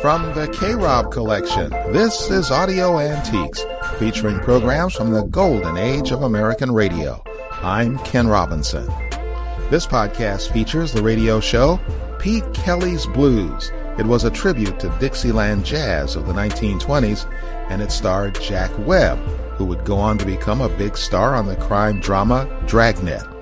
From the K Rob collection, this is Audio Antiques, featuring programs from the golden age of American radio. I'm Ken Robinson. This podcast features the radio show Pete Kelly's Blues. It was a tribute to Dixieland jazz of the 1920s, and it starred Jack Webb, who would go on to become a big star on the crime drama Dragnet.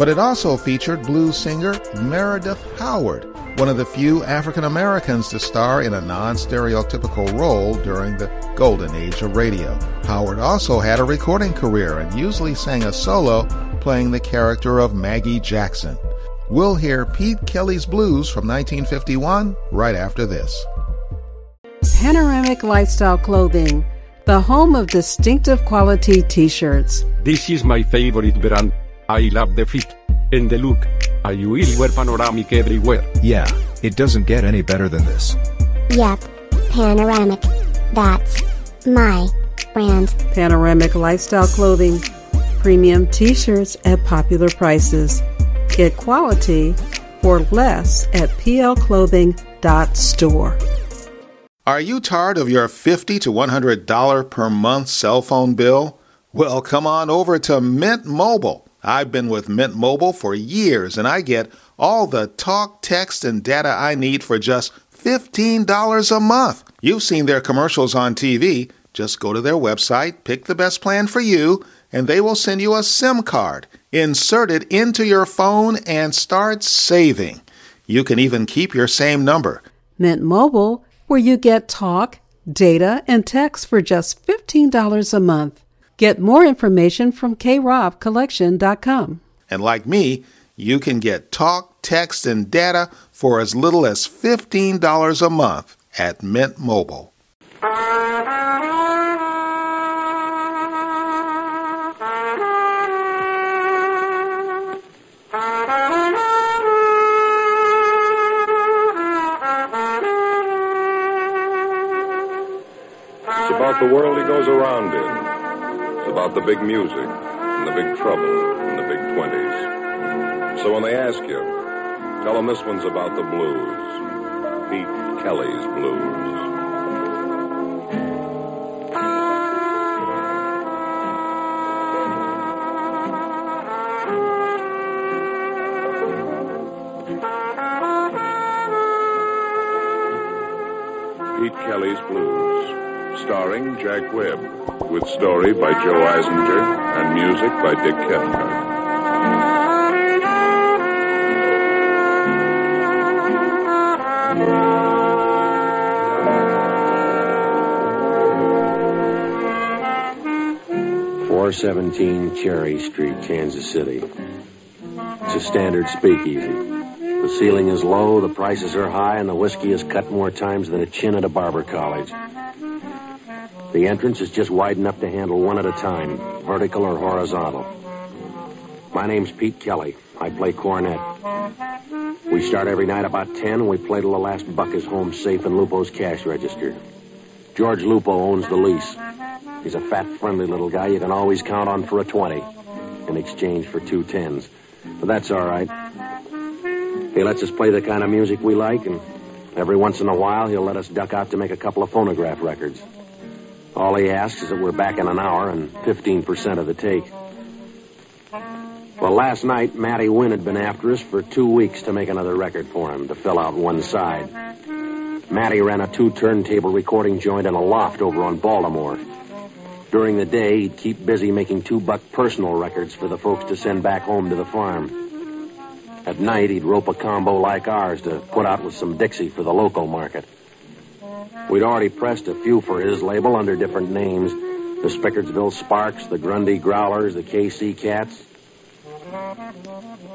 But it also featured blues singer Meredith Howard, one of the few African Americans to star in a non stereotypical role during the golden age of radio. Howard also had a recording career and usually sang a solo, playing the character of Maggie Jackson. We'll hear Pete Kelly's Blues from 1951 right after this. Panoramic Lifestyle Clothing, the home of distinctive quality t shirts. This is my favorite brand. I love the fit and the look. I will wear panoramic everywhere. Yeah, it doesn't get any better than this. Yep, panoramic. That's my brand. Panoramic Lifestyle Clothing, premium t shirts at popular prices. Get quality for less at plclothing.store. Are you tired of your 50 to $100 per month cell phone bill? Well, come on over to Mint Mobile. I've been with Mint Mobile for years and I get all the talk, text, and data I need for just $15 a month. You've seen their commercials on TV. Just go to their website, pick the best plan for you, and they will send you a SIM card. Insert it into your phone and start saving. You can even keep your same number. Mint Mobile, where you get talk, data, and text for just $15 a month. Get more information from krobcollection.com. And like me, you can get talk, text, and data for as little as $15 a month at Mint Mobile. About the big music and the big trouble and the big twenties. So when they ask you, tell them this one's about the blues. Pete Kelly's Blues. With story by Joe Eisinger and music by Dick Cathcart. Four seventeen Cherry Street, Kansas City. It's a standard speakeasy. The ceiling is low, the prices are high, and the whiskey is cut more times than a chin at a barber college. The entrance is just wide enough to handle one at a time, vertical or horizontal. My name's Pete Kelly. I play cornet. We start every night about 10, and we play till the last buck is home safe in Lupo's cash register. George Lupo owns the lease. He's a fat, friendly little guy you can always count on for a 20 in exchange for two tens. But that's all right. He lets us play the kind of music we like, and every once in a while he'll let us duck out to make a couple of phonograph records. All he asks is that we're back in an hour and 15% of the take. Well, last night, Matty Wynn had been after us for two weeks to make another record for him to fill out one side. Matty ran a two turntable recording joint in a loft over on Baltimore. During the day, he'd keep busy making two buck personal records for the folks to send back home to the farm. At night, he'd rope a combo like ours to put out with some Dixie for the local market. We'd already pressed a few for his label under different names the Spickardsville Sparks, the Grundy Growlers, the KC Cats.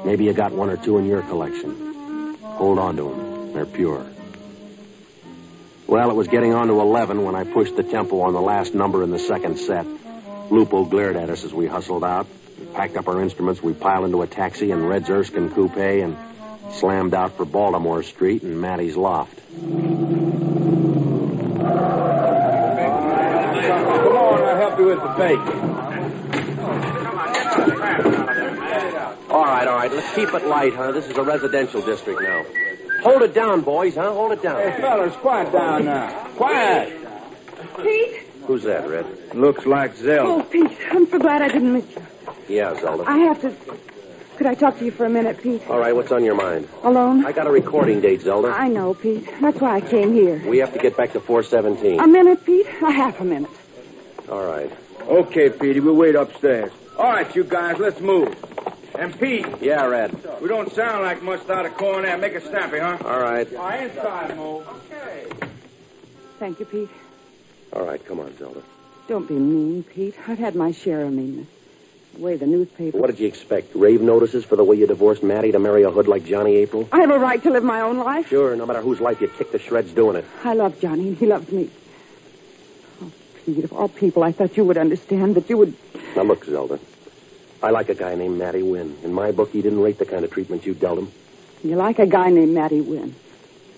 Maybe you got one or two in your collection. Hold on to them. They're pure. Well, it was getting on to 11 when I pushed the tempo on the last number in the second set. Lupo glared at us as we hustled out. We packed up our instruments, we piled into a taxi in Red's Erskine coupe and slammed out for Baltimore Street and Matty's loft. Come on, I'll help you with the bake. All right, all right. Let's keep it light, huh? This is a residential district now. Hold it down, boys, huh? Hold it down. Hey, fellas, quiet down now. Quiet. Pete? Who's that, Red? Looks like Zelda. Oh, Pete, I'm so glad I didn't miss you. Yeah, Zelda. I have to. Could I talk to you for a minute, Pete? All right, what's on your mind? Alone? I got a recording date, Zelda. I know, Pete. That's why I came here. We have to get back to 417. A minute, Pete? A half a minute. All right. Okay, Petey, we'll wait upstairs. All right, you guys, let's move. And Pete, Yeah, Red. we don't sound like much out of corn there. Make it snappy, huh? All right. All right, inside, Mo. Okay. Thank you, Pete. All right, come on, Zelda. Don't be mean, Pete. I've had my share of meanness. The way the newspaper. What did you expect? Rave notices for the way you divorced Matty to marry a hood like Johnny April? I have a right to live my own life. Sure, no matter whose life you kick to shreds doing it. I love Johnny, and he loves me. Oh, Pete, of all people, I thought you would understand, that you would. Now, look, Zelda. I like a guy named Matty Wynn. In my book, he didn't rate the kind of treatment you dealt him. You like a guy named Matty Wynn.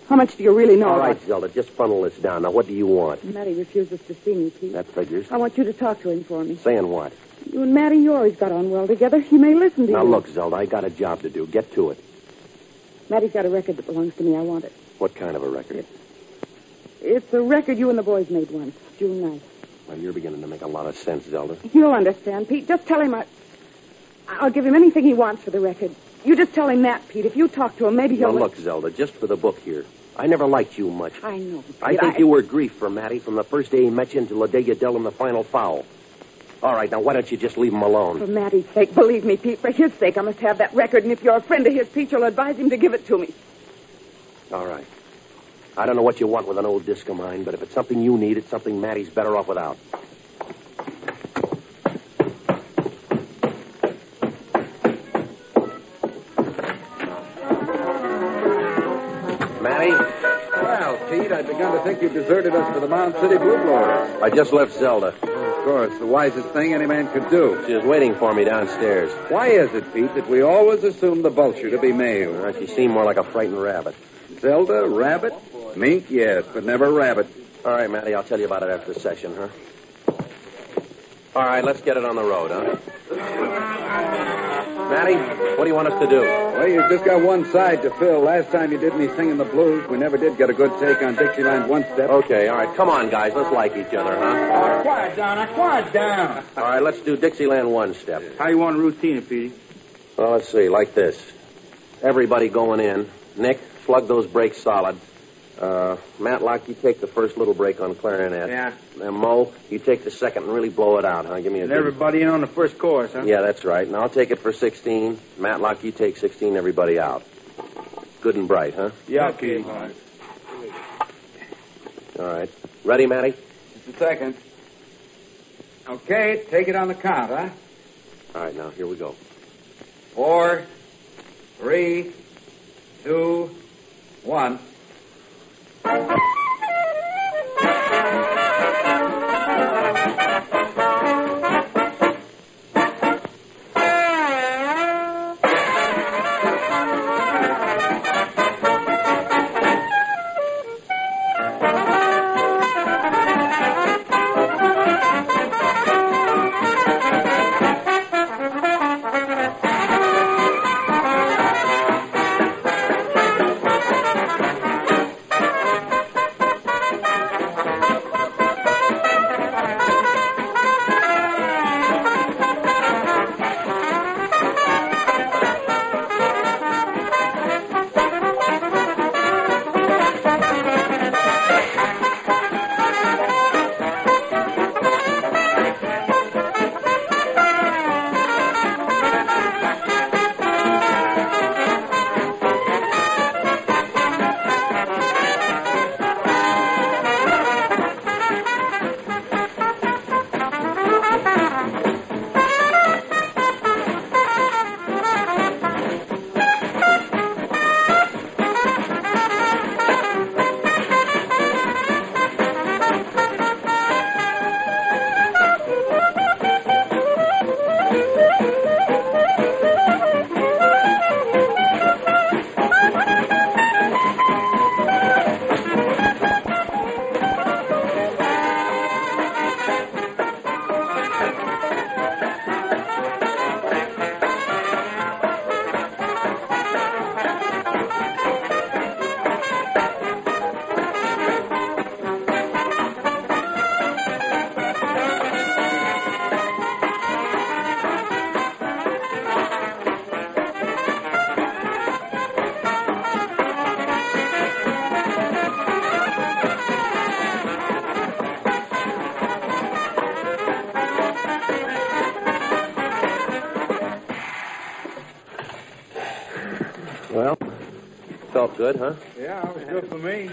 How much do you really know All about right, Zelda, just funnel this down. Now, what do you want? Matty refuses to see me, Pete. That figures. I want you to talk to him for me. Saying what? You and Matty, you always got on well together. He may listen to Now, you. Now, look, Zelda, I got a job to do. Get to it. Matty's got a record that belongs to me. I want it. What kind of a record? It's a record you and the boys made once, June night. Well, you're beginning to make a lot of sense, Zelda. You'll understand, Pete. Just tell him I... I'll give him anything he wants for the record. You just tell him that, Pete. If you talk to him, maybe he'll... Now, look, Zelda, just for the book here. I never liked you much. I know. I think you were grief for Matty from the first day he met you until the day you dealt him the final foul. All right, now why don't you just leave him alone? For? Matty's sake, believe me, Pete. For his sake, I must have that record. And if you're a friend of his, Pete, you'll advise him to give it to me. All right. I don't know what you want with an old disc of mine, but if it's something you need, it's something Matty's better off without. Begun to think you deserted us for the Mound City Blue Blowers. I just left Zelda. Of course, the wisest thing any man could do. She was waiting for me downstairs. Why is it, Pete, that we always assume the vulture to be male? Uh, She seemed more like a frightened rabbit. Zelda, rabbit? Mink, yes, but never rabbit. All right, Matty, I'll tell you about it after the session, huh? All right, let's get it on the road, huh? Matty, what do you want us to do? Well, you've just got one side to fill. Last time you did me singing the blues, we never did get a good take on Dixieland One Step. Okay, all right, come on, guys, let's like each other, huh? quiet down. Now, quiet down. All right, let's do Dixieland one step. How you want to routine it, Petey? Well, let's see, like this. Everybody going in. Nick, slug those brakes solid. Uh, Matlock, you take the first little break on clarinet. Yeah. And Mo, you take the second and really blow it out, huh? Give me a And everybody in on the first chorus, huh? Yeah, that's right. And I'll take it for 16. Matlock, you take 16, everybody out. Good and bright, huh? Yeah, Petey. All right. Ready, Matty? Just a second. Okay, take it on the count, huh? All right, now, here we go. Four, three, two, one. Thank you.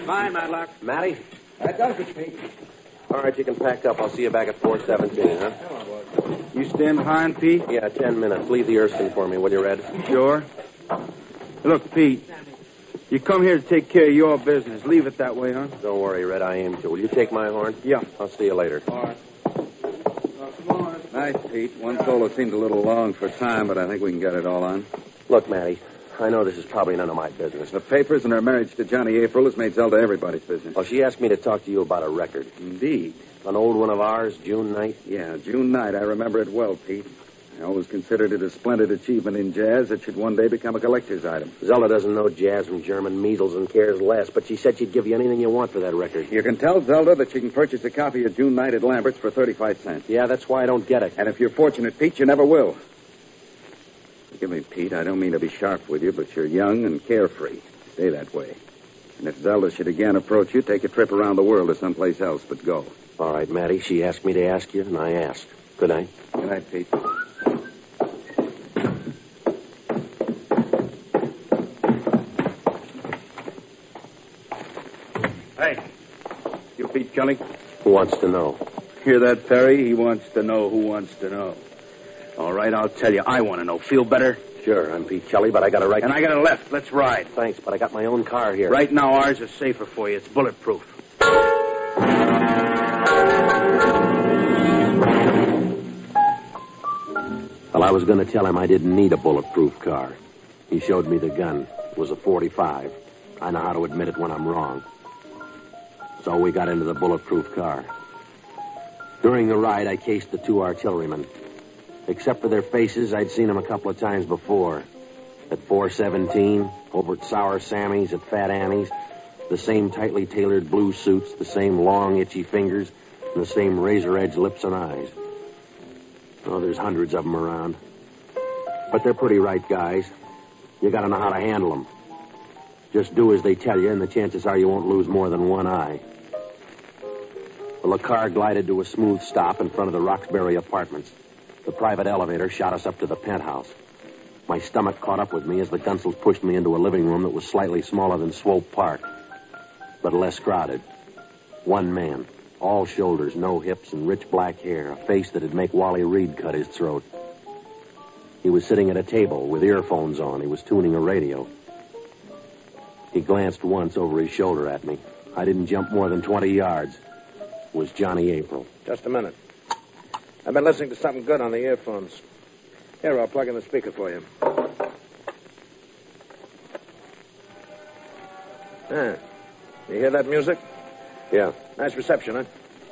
Good for me. Fine, Matlock. Matty? That does it, Pete. All right, you can pack up. I'll see you back at 417, huh? You stand behind, Pete? Yeah, ten minutes. Leave the Erskine for me, will you, Red? Sure. Look, Pete, you come here to take care of your business. Leave it that way, huh? Don't worry, Red. I aim to. Will you take my horn? Yeah. I'll see you later. All right. Nice, Pete. One solo seemed a little long for time, but I think we can get it all on. Look, Matty, I know this is probably none of my business. The papers and her marriage to Johnny April has made Zelda everybody's business. Well, she asked me to talk to you about a record. Indeed. An old one of ours, June night. Yeah, June night. I remember it well, Pete. I always considered it a splendid achievement in jazz that should one day become a collector's item. Zelda doesn't know jazz from German measles and cares less, but she said she'd give you anything you want for that record. You can tell Zelda that she can purchase a copy of June night at Lambert's for 35 cents. Yeah, that's why I don't get it. And if you're fortunate, Pete, you never will. Forgive me, Pete. I don't mean to be sharp with you, but you're young and carefree. Stay that way. And if Zelda should again approach you, take a trip around the world to someplace else, but go. All right, Matty. She asked me to ask you, and I asked. Good night. Good night, Pete. Hey, you Pete Kelly? Who wants to know? Hear that, Perry? He wants to know who wants to know. All right, I'll tell you. I want to know. Feel better? Sure, I'm Pete Kelly, but I got a right. And I got a left. Let's ride. Thanks, but I got my own car here. Right now, ours is safer for you. It's bulletproof. Well, I was going to tell him I didn't need a bulletproof car. He showed me the gun. It was a 45. I know how to admit it when I'm wrong. So we got into the bulletproof car. During the ride, I cased the two artillerymen. Except for their faces, I'd seen them a couple of times before. At 417, over at Sour Sammy's, at Fat Annie's. The same tightly tailored blue suits, the same long, itchy fingers, and the same razor edge lips and eyes. Oh, there's hundreds of them around. But they're pretty right guys. You gotta know how to handle them. Just do as they tell you, and the chances are you won't lose more than one eye. Well, the car glided to a smooth stop in front of the Roxbury apartments. The private elevator shot us up to the penthouse. My stomach caught up with me as the Gunsels pushed me into a living room that was slightly smaller than Swope Park, but less crowded. One man, all shoulders, no hips, and rich black hair, a face that'd make Wally Reid cut his throat. He was sitting at a table with earphones on. He was tuning a radio. He glanced once over his shoulder at me. I didn't jump more than 20 yards. It was Johnny April. Just a minute. I've been listening to something good on the earphones. Here, I'll plug in the speaker for you. Ah. You hear that music? Yeah. Nice reception, huh?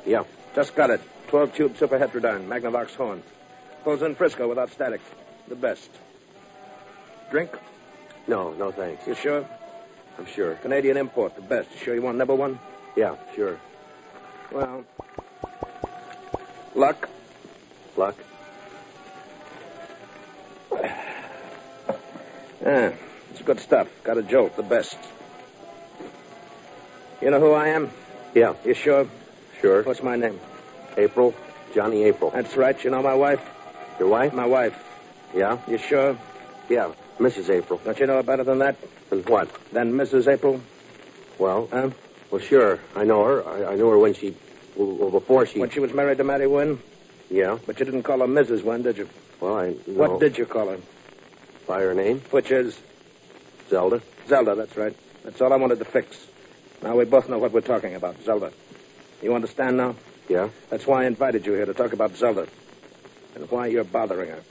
Yeah. Just got it. 12 tube super heterodyne, Magnavox horn. Pulls in Frisco without static. The best. Drink? No, no thanks. You sure? I'm sure. Canadian import, the best. You sure you want number one? Yeah, sure. Well, luck. Luck? Yeah, it's good stuff. Got a jolt, the best. You know who I am? Yeah. You sure? Sure. What's my name? April? Johnny April. That's right. You know my wife? Your wife? My wife. Yeah? You sure? Yeah, Mrs. April. Don't you know her better than that? And what? Than Mrs. April? Well, Huh? well, sure. I know her. I, I knew her when she, well, before she. When she was married to Matty Wynn? Yeah. But you didn't call her Mrs. Wynn, did you? Well, I. What did you call her? By her name? Which is Zelda. Zelda, that's right. That's all I wanted to fix. Now we both know what we're talking about, Zelda. You understand now? Yeah. That's why I invited you here to talk about Zelda. And why you're bothering her.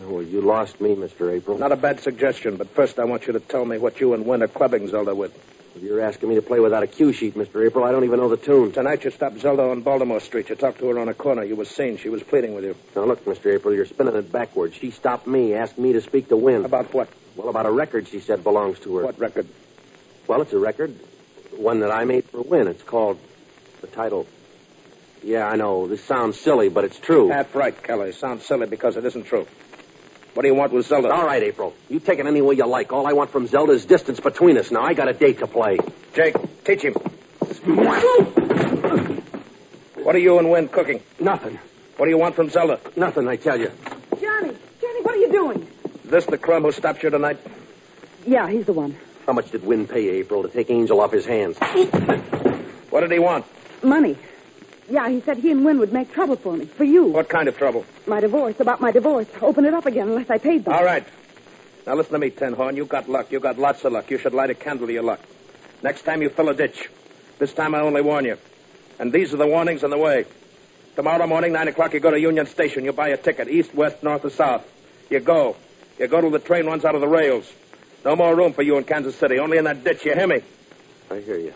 Well, you lost me, Mr. April. Not a bad suggestion, but first I want you to tell me what you and Wynn are clubbing Zelda with. You're asking me to play without a cue sheet, Mr. April. I don't even know the tune. Tonight you stopped Zelda on Baltimore Street. You talked to her on a corner. You were seen. She was pleading with you. Now, look, Mr. April, you're spinning it backwards. She stopped me, asked me to speak to Wynn. About what? Well, about a record she said belongs to her. What record? Well, it's a record. One that I made for Wynn. It's called. The title. Yeah, I know. This sounds silly, but it's true. That's right, Kelly. It Sounds silly because it isn't true. What do you want with Zelda? All right, April. You take it any way you like. All I want from Zelda is distance between us. Now, I got a date to play. Jake, teach him. What are you and Wynn cooking? Nothing. What do you want from Zelda? Nothing, I tell you. Johnny, Johnny, what are you doing? This the crumb who stopped you tonight? Yeah, he's the one. How much did Wynn pay April, to take Angel off his hands? What did he want? Money. Yeah, he said he and Wynn would make trouble for me. For you. What kind of trouble? My divorce. About my divorce. Open it up again unless I paid them. All right. Now listen to me, Ten Horn. You got luck. You got lots of luck. You should light a candle to your luck. Next time you fill a ditch. This time I only warn you. And these are the warnings on the way. Tomorrow morning, nine o'clock, you go to Union Station. You buy a ticket, east, west, north, or south. You go. You go till the train runs out of the rails. No more room for you in Kansas City. Only in that ditch. You hear me? I hear you.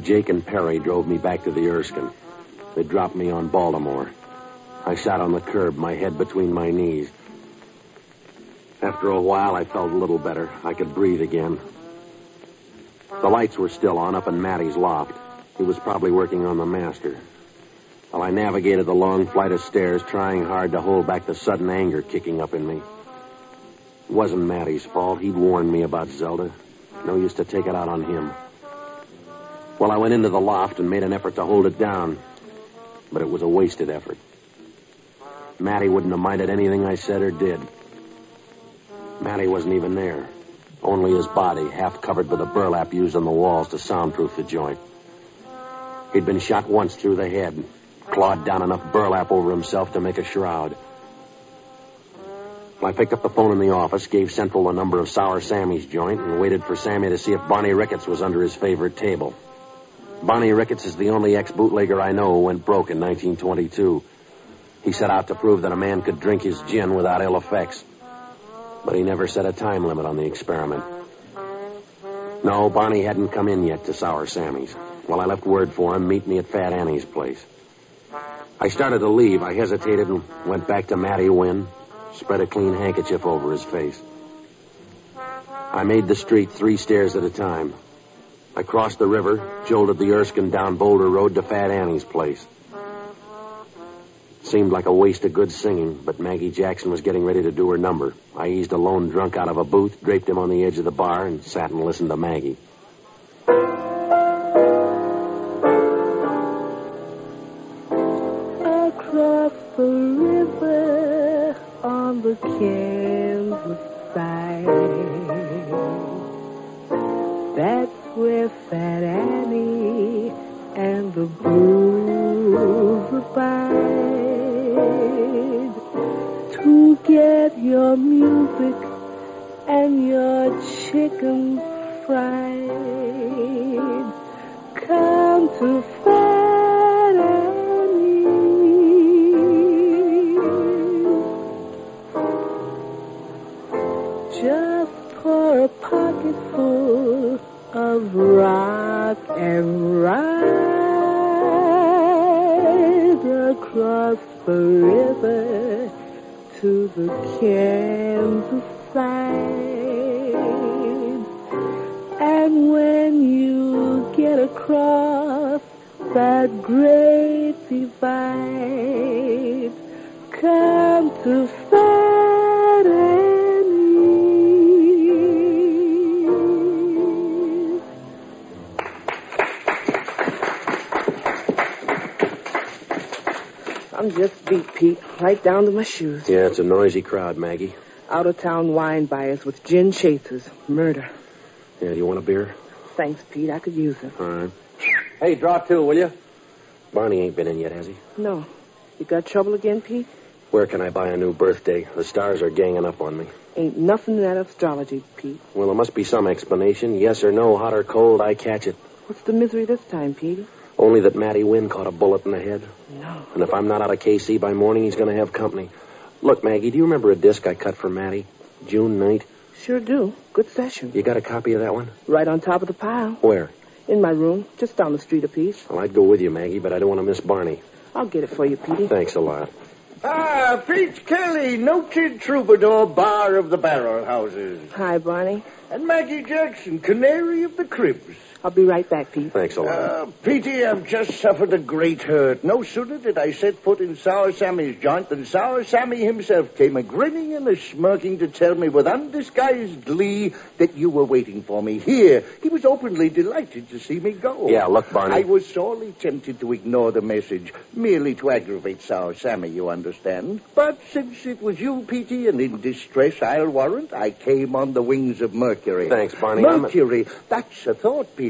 Jake and Perry drove me back to the Erskine. They dropped me on Baltimore. I sat on the curb, my head between my knees. After a while, I felt a little better. I could breathe again. The lights were still on up in Matty's loft. He was probably working on the master. While I navigated the long flight of stairs, trying hard to hold back the sudden anger kicking up in me. It wasn't Matty's fault. He'd warned me about Zelda. No use to take it out on him. Well, I went into the loft and made an effort to hold it down. But it was a wasted effort. Matty wouldn't have minded anything I said or did. Matty wasn't even there. Only his body, half covered with the burlap used on the walls to soundproof the joint. He'd been shot once through the head, clawed down enough burlap over himself to make a shroud. I picked up the phone in the office, gave Central the number of Sour Sammy's joint, and waited for Sammy to see if Barney Ricketts was under his favorite table. Barney Ricketts is the only ex-bootlegger I know who went broke in 1922. He set out to prove that a man could drink his gin without ill effects. But he never set a time limit on the experiment. No, Barney hadn't come in yet to Sour Sammy's. Well, I left word for him, meet me at Fat Annie's place. I started to leave. I hesitated and went back to Matty Wynn, spread a clean handkerchief over his face. I made the street three stairs at a time. I crossed the river, jolted the Erskine down Boulder Road to Fat Annie's place. Seemed like a waste of good singing, but Maggie Jackson was getting ready to do her number. I eased a lone drunk out of a booth, draped him on the edge of the bar, and sat and listened to Maggie. Across the river on the Kansas your music and your chicken fried. Come to Annie. Just for a pocketful of rock and ride across the river to the Kansas side. And when you get across that great divide, come to I'm just beat, Pete, right down to my shoes. Yeah, it's a noisy crowd, Maggie. Out of town wine buyers with gin chasers. Murder. Yeah, do you want a beer? Thanks, Pete. I could use it. All right. Hey, draw two, will you? Barney ain't been in yet, has he? No. You got trouble again, Pete? Where can I buy a new birthday? The stars are ganging up on me. Ain't nothing in that astrology, Pete. Well, there must be some explanation. Yes or no, hot or cold, I catch it. What's the misery this time, Pete? Only that Matty Wynn caught a bullet in the head. No. And if I'm not out of KC by morning, he's going to have company. Look, Maggie, do you remember a disc I cut for Matty? June night? Sure do. Good session. You got a copy of that one? Right on top of the pile. Where? In my room, just down the street a piece. Well, I'd go with you, Maggie, but I don't want to miss Barney. I'll get it for you, Petey. Thanks a lot. Ah, Pete Kelly, noted troubadour, bar of the barrel houses. Hi, Barney. And Maggie Jackson, Canary of the Cribs. I'll be right back, Pete. Thanks a lot. Uh, Petey, I've just suffered a great hurt. No sooner did I set foot in Sour Sammy's joint than Sour Sammy himself came a grinning and a smirking to tell me with undisguised glee that you were waiting for me here. He was openly delighted to see me go. Yeah, look, Barney. I was sorely tempted to ignore the message, merely to aggravate Sour Sammy, you understand. But since it was you, Petey, and in distress, I'll warrant, I came on the wings of Mercury. Thanks, Barney. I'm a- Mercury. That's a thought, Petey.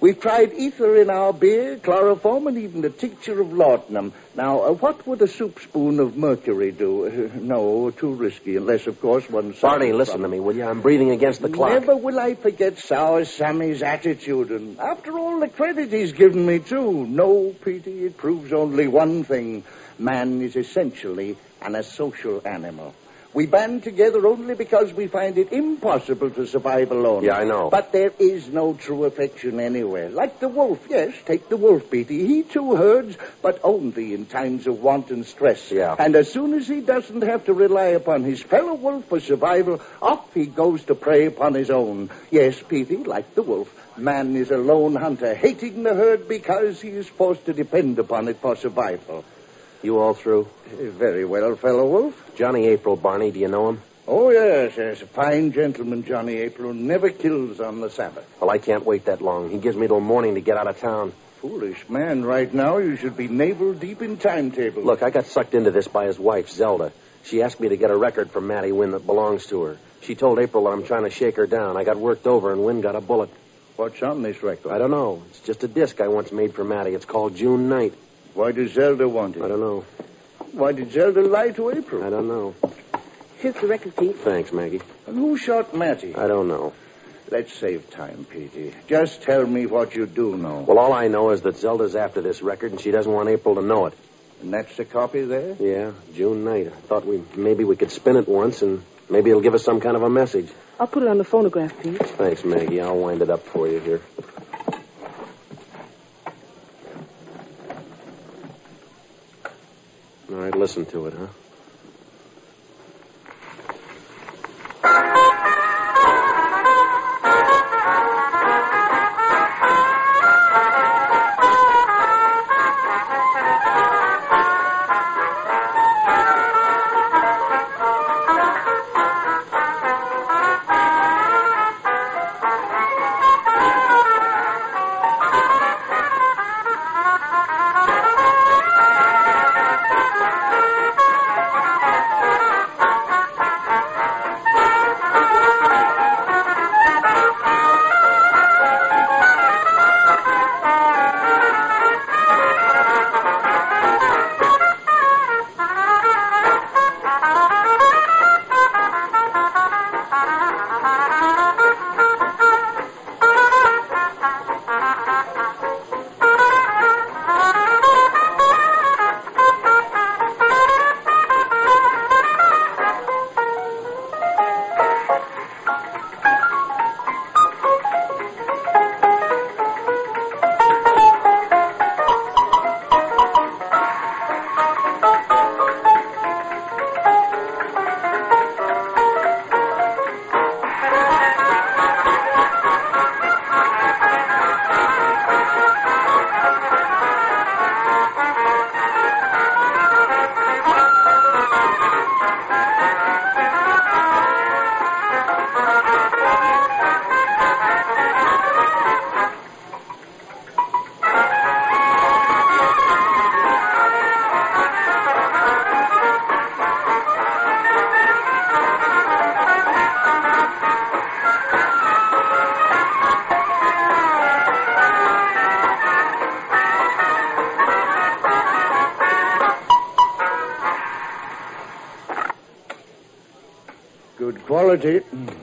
We've tried ether in our beer, chloroform, and even a tincture of laudanum. Now, uh, what would a soup spoon of mercury do? Uh, no, too risky, unless, of course, one... Barney, listen to me, will you? I'm breathing against the clock. Never will I forget Sour Sammy's attitude, and after all the credit he's given me, too. No, Petey, it proves only one thing. Man is essentially an asocial animal. We band together only because we find it impossible to survive alone. Yeah, I know. But there is no true affection anywhere. Like the wolf, yes, take the wolf, Petey. He too herds, but only in times of want and stress. Yeah. And as soon as he doesn't have to rely upon his fellow wolf for survival, off he goes to prey upon his own. Yes, Petey, like the wolf, man is a lone hunter, hating the herd because he is forced to depend upon it for survival. You all through? Uh, Very well, fellow wolf. Johnny April, Barney, do you know him? Oh, yes, yes. A fine gentleman, Johnny April, never kills on the Sabbath. Well, I can't wait that long. He gives me till morning to get out of town. Foolish man, right now you should be navel deep in timetable. Look, I got sucked into this by his wife, Zelda. She asked me to get a record from Matty Wynn that belongs to her. She told April that I'm trying to shake her down. I got worked over, and Wynn got a bullet. What's on this record? I don't know. It's just a disc I once made for Matty. It's called June Night. Why does Zelda want it? I don't know. Why did Zelda lie to April? I don't know. Here's the record, Pete. Thanks, Maggie. And who shot Matty? I don't know. Let's save time, Petey. Just tell me what you do know. Well, all I know is that Zelda's after this record, and she doesn't want April to know it. And that's the copy there? Yeah, June night. I thought we maybe we could spin it once, and maybe it'll give us some kind of a message. I'll put it on the phonograph, Pete. Thanks, Maggie. I'll wind it up for you here. All right, listen to it, huh?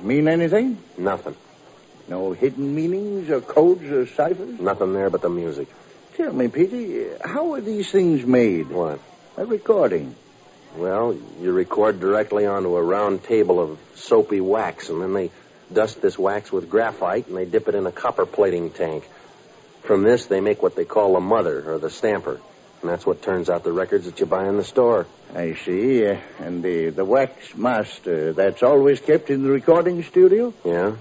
Mean anything? Nothing. No hidden meanings or codes or ciphers? Nothing there but the music. Tell me, Petey, how are these things made? What? A recording. Well, you record directly onto a round table of soapy wax, and then they dust this wax with graphite, and they dip it in a copper plating tank. From this, they make what they call a mother, or the stamper. And that's what turns out the records that you buy in the store. I see. Uh, and the, the wax master, that's always kept in the recording studio? Yeah?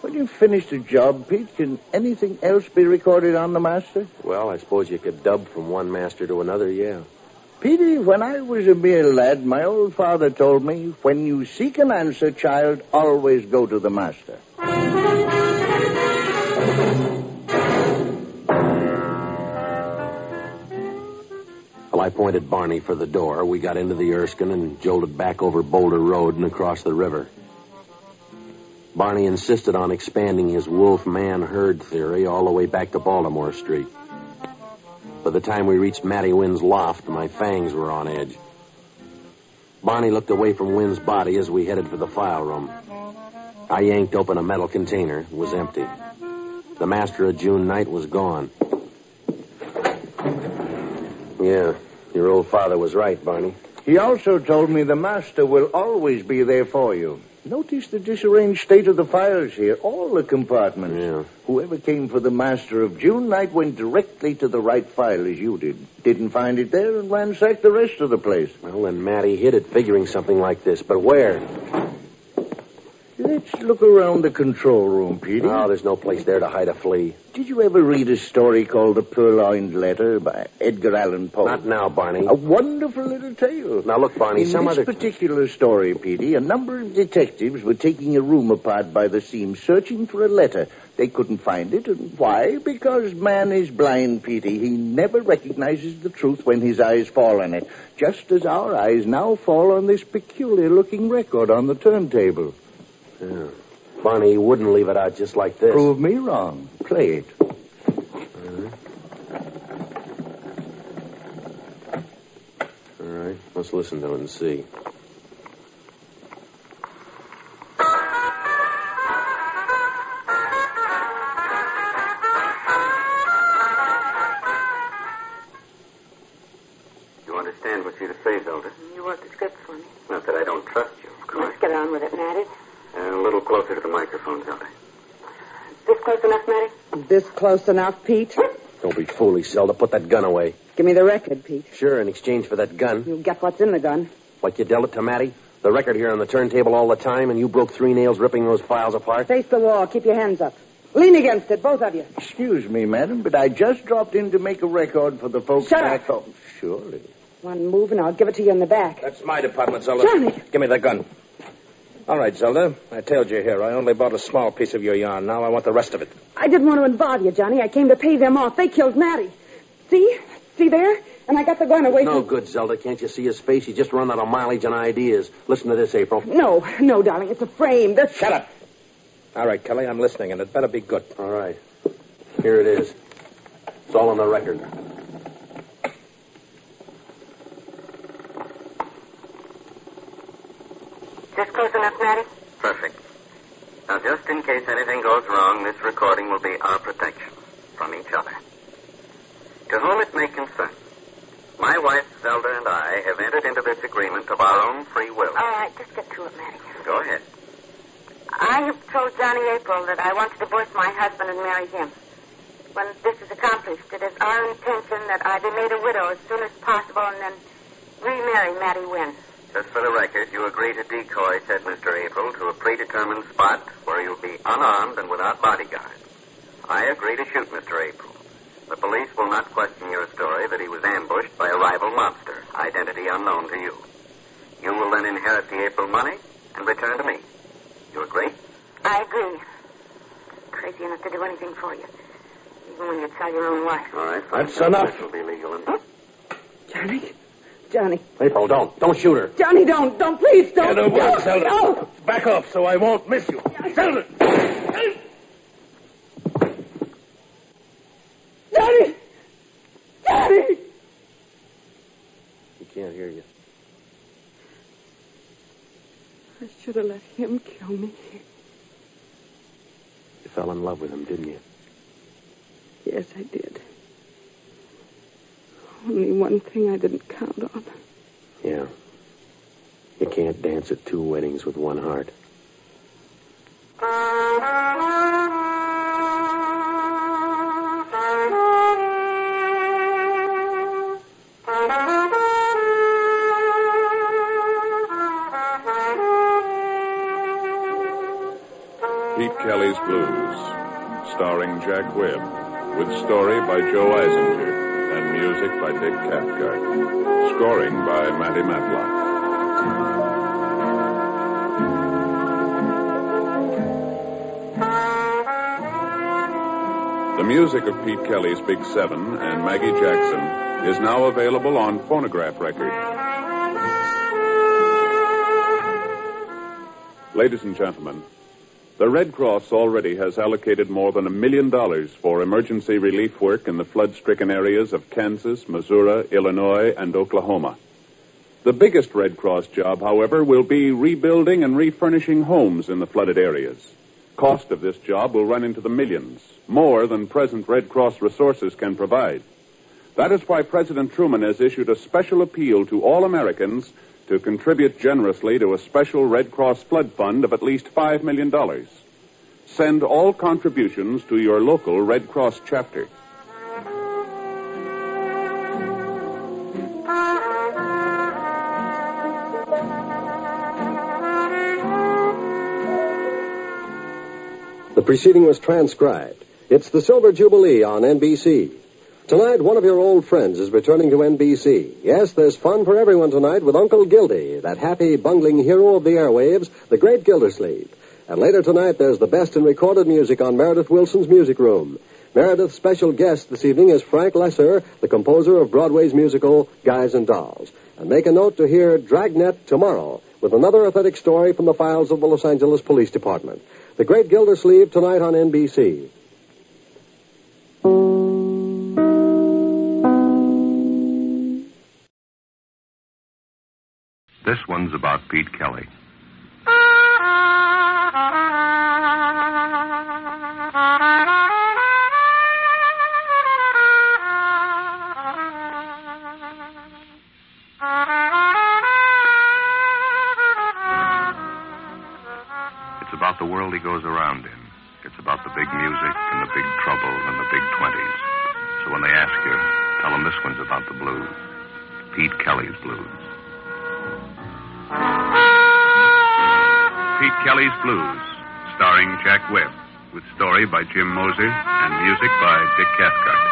When you finish the job, Pete, can anything else be recorded on the master? Well, I suppose you could dub from one master to another, yeah. Petey, when I was a mere lad, my old father told me, when you seek an answer, child, always go to the master. Pointed Barney for the door. We got into the Erskine and jolted back over Boulder Road and across the river. Barney insisted on expanding his wolf man herd theory all the way back to Baltimore Street. By the time we reached Matty Wynn's loft, my fangs were on edge. Barney looked away from Wynn's body as we headed for the file room. I yanked open a metal container. It was empty. The master of June night was gone. Yeah, your old father was right, Barney. He also told me the master will always be there for you. Notice the disarranged state of the files here, all the compartments. Yeah. Whoever came for the master of June night went directly to the right file as you did. Didn't find it there and ransacked the rest of the place. Well, then Matty hid it figuring something like this. But where? Let's look around the control room, Petey. Oh, there's no place there to hide a flea. Did you ever read a story called The Purloined Letter by Edgar Allan Poe? Not now, Barney. A wonderful little tale. Now, look, Barney, In some this other... particular story, Petey, a number of detectives were taking a room apart by the seams, searching for a letter. They couldn't find it, and why? Because man is blind, Petey. He never recognizes the truth when his eyes fall on it, just as our eyes now fall on this peculiar-looking record on the turntable. Yeah. Barney, he wouldn't leave it out just like this. Prove me wrong. Play it. Uh-huh. All right, let's listen to it and see. You understand what you're to say, Zelda? You wrote the script for me. Not that I don't trust you, of course. Let's get on with it, Matty. A little closer to the microphone, Zelda. This close enough, Matty? This close enough, Pete? Don't be foolish, Zelda. Put that gun away. Give me the record, Pete. Sure, in exchange for that gun. You'll get what's in the gun. Like you dealt it to Matty? The record here on the turntable all the time, and you broke three nails ripping those files apart? Face the wall. Keep your hands up. Lean against it, both of you. Excuse me, madam, but I just dropped in to make a record for the folks Shut back up. home. Surely. One move and I'll give it to you in the back. That's my department, Zelda. Johnny. Give me the gun. All right, Zelda. I told you here. I only bought a small piece of your yarn. Now I want the rest of it. I didn't want to involve you, Johnny. I came to pay them off. They killed Matty. See? See there? And I got the gun away No from... good, Zelda. Can't you see his face? He's just run out of mileage and ideas. Listen to this, April. No, no, darling. It's a frame. That's... Shut up. All right, Kelly, I'm listening, and it better be good. All right. Here it is. It's all on the record. This close enough, Matty? Perfect. Now, just in case anything goes wrong, this recording will be our protection from each other. To whom it may concern, my wife, Zelda, and I have entered into this agreement of our own free will. All right, just get to it, Matty. Go ahead. I have told Johnny April that I want to divorce my husband and marry him. When this is accomplished, it is our intention that I be made a widow as soon as possible and then remarry Matty Wynn. Just for the record, you agree to decoy said Mr. April to a predetermined spot where you'll be unarmed and without bodyguards. I agree to shoot Mr. April. The police will not question your story that he was ambushed by a rival mobster, identity unknown to you. You will then inherit the April money and return to me. You agree? I agree. Crazy enough to do anything for you, even when you tell your own wife. All right. That's enough. This will be legal. And... Johnny. Johnny. April, don't. Don't shoot her. Johnny, don't. Don't, please, don't. Get over no, it, no. Back off so I won't miss you. Zelda! Johnny! Johnny! He can't hear you. I should have let him kill me. You fell in love with him, didn't you? Yes, I did. Only one thing I didn't count on. Yeah. You can't dance at two weddings with one heart. Pete Kelly's Blues, starring Jack Webb, with story by Joe Eisinger and music by Dick Cathcart, scoring by Matty Matlock. The music of Pete Kelly's Big Seven and Maggie Jackson is now available on phonograph record. Ladies and gentlemen, the Red Cross already has allocated more than a million dollars for emergency relief work in the flood stricken areas of Kansas, Missouri, Illinois, and Oklahoma. The biggest Red Cross job, however, will be rebuilding and refurnishing homes in the flooded areas. Cost of this job will run into the millions, more than present Red Cross resources can provide. That is why President Truman has issued a special appeal to all Americans to contribute generously to a special Red Cross flood fund of at least $5 million. Send all contributions to your local Red Cross chapter. The preceding was transcribed. It's the Silver Jubilee on NBC. Tonight, one of your old friends is returning to NBC. Yes, there's fun for everyone tonight with Uncle Gildy, that happy, bungling hero of the airwaves, the great Gildersleeve. And later tonight, there's the best in recorded music on Meredith Willson's Music Room. Meredith's special guest this evening is Frank Loesser, the composer of Broadway's musical Guys and Dolls. And make a note to hear Dragnet tomorrow with another authentic story from the files of the Los Angeles Police Department. The Great Gildersleeve tonight on NBC. This one's about Pete Kelly. It's about the world he goes around Blues, starring Jack Webb, with story by Jim Moser and music by Dick Cathcart.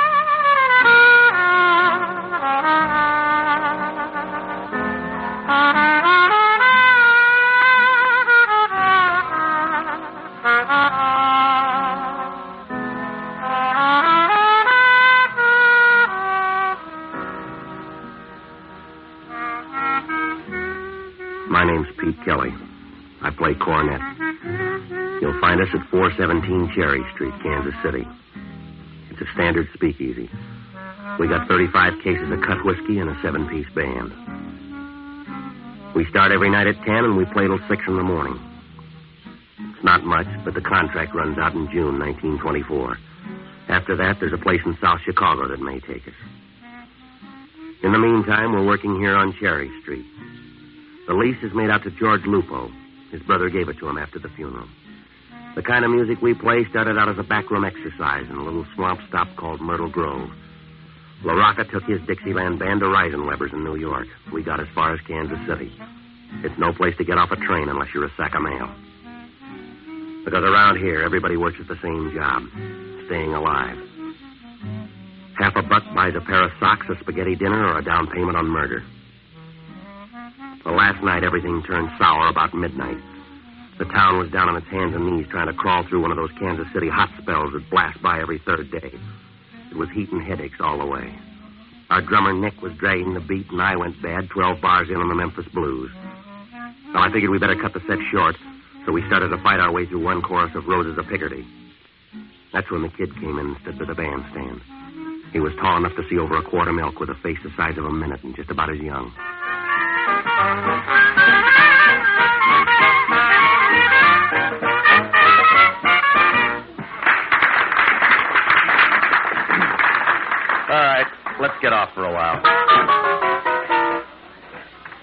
My name's Pete Kelly. I play cornet. You'll find us at 417 Cherry Street, Kansas City. It's a standard speakeasy. We got 35 cases of cut whiskey and a seven piece band. We start every night at 10 and we play till 6 in the morning. It's not much, but the contract runs out in June 1924. After that, there's a place in South Chicago that may take us. In the meantime, we're working here on Cherry Street. The lease is made out to George Lupo. His brother gave it to him after the funeral. The kind of music we play started out as a backroom exercise in a little swamp stop called Myrtle Grove. La Rocca took his Dixieland band to Reisenweber's in New York. We got as far as Kansas City. It's no place to get off a train unless you're a sack of mail. Because around here, everybody works at the same job staying alive. Half a buck buys a pair of socks, a spaghetti dinner, or a down payment on murder. Well, last night everything turned sour about midnight. The town was down on its hands and knees trying to crawl through one of those Kansas City hot spells that blast by every third day. It was heat and headaches all the way. Our drummer Nick was dragging the beat, and I went bad 12 bars in on the Memphis Blues. Well, I figured we better cut the set short, so we started to fight our way through one chorus of Roses of Picardy. That's when the kid came in and stood by the bandstand. He was tall enough to see over a quart of milk with a face the size of a minute and just about as young. All right, let's get off for a while.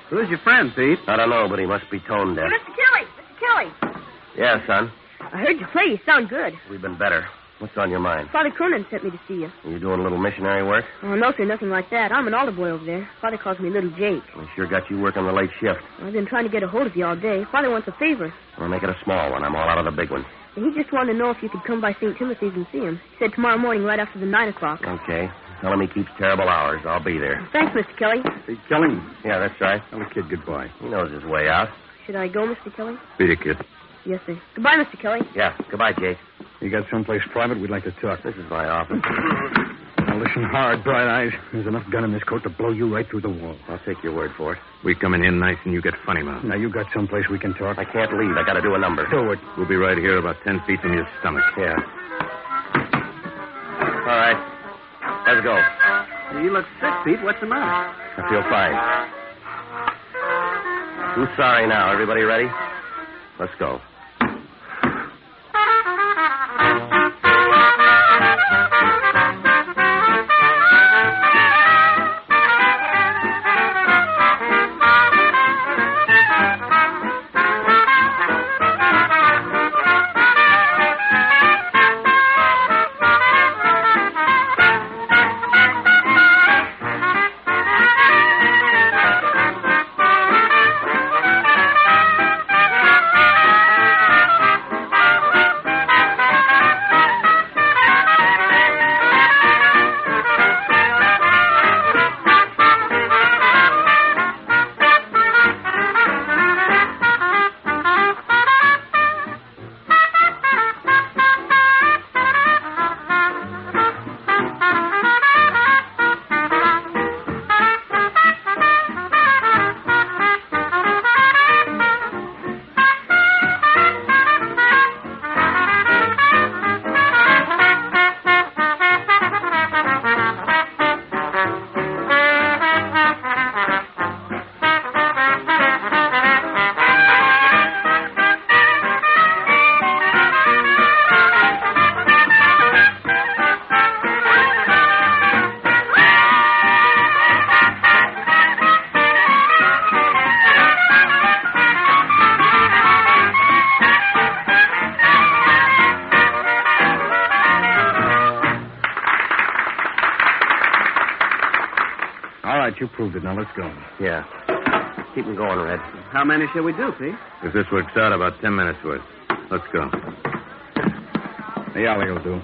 Who's your friend, Pete? I don't know, but he must be tone deaf. Mr. Kelly, Mr. Kelly. Yeah, son. I heard you play. You sound good. We've been better. What's on your mind? Father Cronin sent me to see you. Are you doing a little missionary work? Oh, no, sir, nothing like that. I'm an altar boy over there. Father calls me Little Jake. We sure got you working the late shift. I've been trying to get a hold of you all day. Father wants a favor. We'll make it a small one. I'm all out of the big one. He just wanted to know if you could come by St. Timothy's and see him. He said tomorrow morning right after the 9 o'clock. Okay. Tell him he keeps terrible hours. I'll be there. Thanks, Mr. Kelly. Hey, Kelly. Yeah, that's right. Tell the kid goodbye. He knows his way out. Should I go, Mr. Kelly? Be it, kid. Yes, sir. Goodbye, Mr. Kelly. Yeah. Goodbye, Jake. You got someplace private? We'd like to talk. This is my office. Now listen hard, Bright Eyes. There's enough gun in this coat to blow you right through the wall. I'll take your word for it. We coming in nice and you get funny mouth. Now you got someplace we can talk. I can't leave. I got to do a number. Do it. We'll be right here about ten feet from your stomach. Yeah. All right. Let's go. You look sick, Pete. What's the matter? I feel fine. Who's sorry now? Everybody ready? Let's go. You proved it. Now let's go. Yeah. Keep 'em going, Red. How many shall we do, Pete? If this works out, about ten minutes worth. Let's go. The alley will do.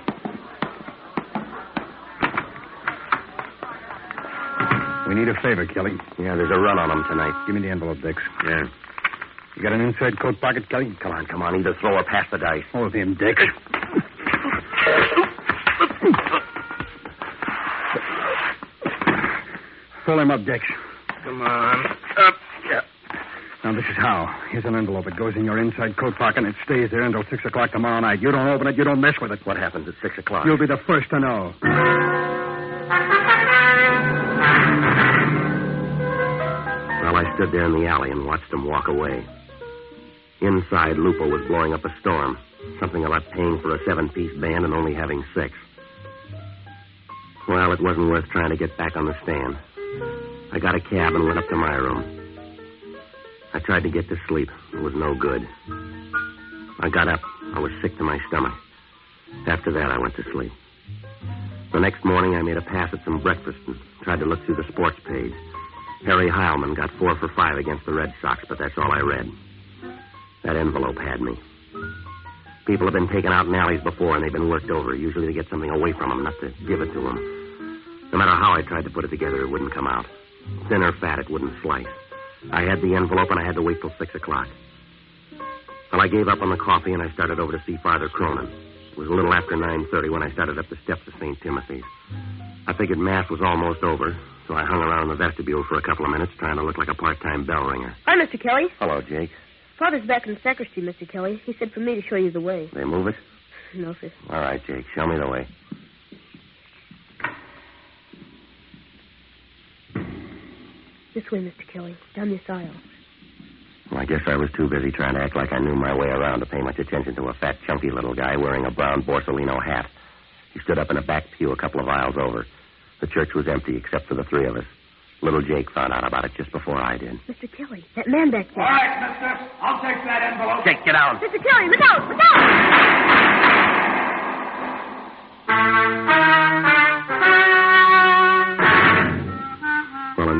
We need a favor, Kelly. Yeah, there's a run on them tonight. Give me the envelope, Dix. Yeah. You got an inside coat pocket, Kelly? Come on, come on. Either throw or pass the dice. Hold him, Dix. Fill him up, Dix. Come on. Up. Yeah. Now, this is how. Here's an envelope. It goes in your inside coat pocket, and it stays there until 6 o'clock tomorrow night. You don't open it, you don't mess with it. What happens at 6 o'clock? You'll be the first to know. Well, I stood there in the alley and watched them walk away. Inside, Lupo was blowing up a storm. Something about paying for a seven piece band and only having six. Well, it wasn't worth trying to get back on the stand. I got a cab and went up to my room. I tried to get to sleep. It was no good. I got up. I was sick to my stomach. After that, I went to sleep. The next morning, I made a pass at some breakfast and tried to look through the sports page. Harry Heilmann got four for five against the Red Sox, but that's all I read. That envelope had me. People have been taken out in alleys before, and they've been worked over, usually to get something away from them, not to give it to them. No matter how I tried to put it together, it wouldn't come out. Thin or fat, it wouldn't slice. I had the envelope, and I had to wait till six o'clock. Well, I gave up on the coffee, and I started over to see Father Cronin. It was a little after 9.30 when I started up the steps of St. Timothy's. I figured Mass was almost over, so I hung around in the vestibule for a couple of minutes trying to look like a part-time bell ringer. Hi, Mr. Kelly. Hello, Jake. Father's back in the sacristy, Mr. Kelly. He said for me to show you the way. They move it? No, sir. All right, Jake. Show me the way. This way, Mr. Kelly. Down this aisle. Well, I guess I was too busy trying to act like I knew my way around to pay much attention to a fat, chunky little guy wearing a brown Borsalino hat. He stood up in a back pew a couple of aisles over. The church was empty except for the three of us. Little Jake found out about it just before I did. Mr. Kelly, that man back there. All right, mister. I'll take that envelope. Jake, get down. Mr. Kelly, look out! Look out!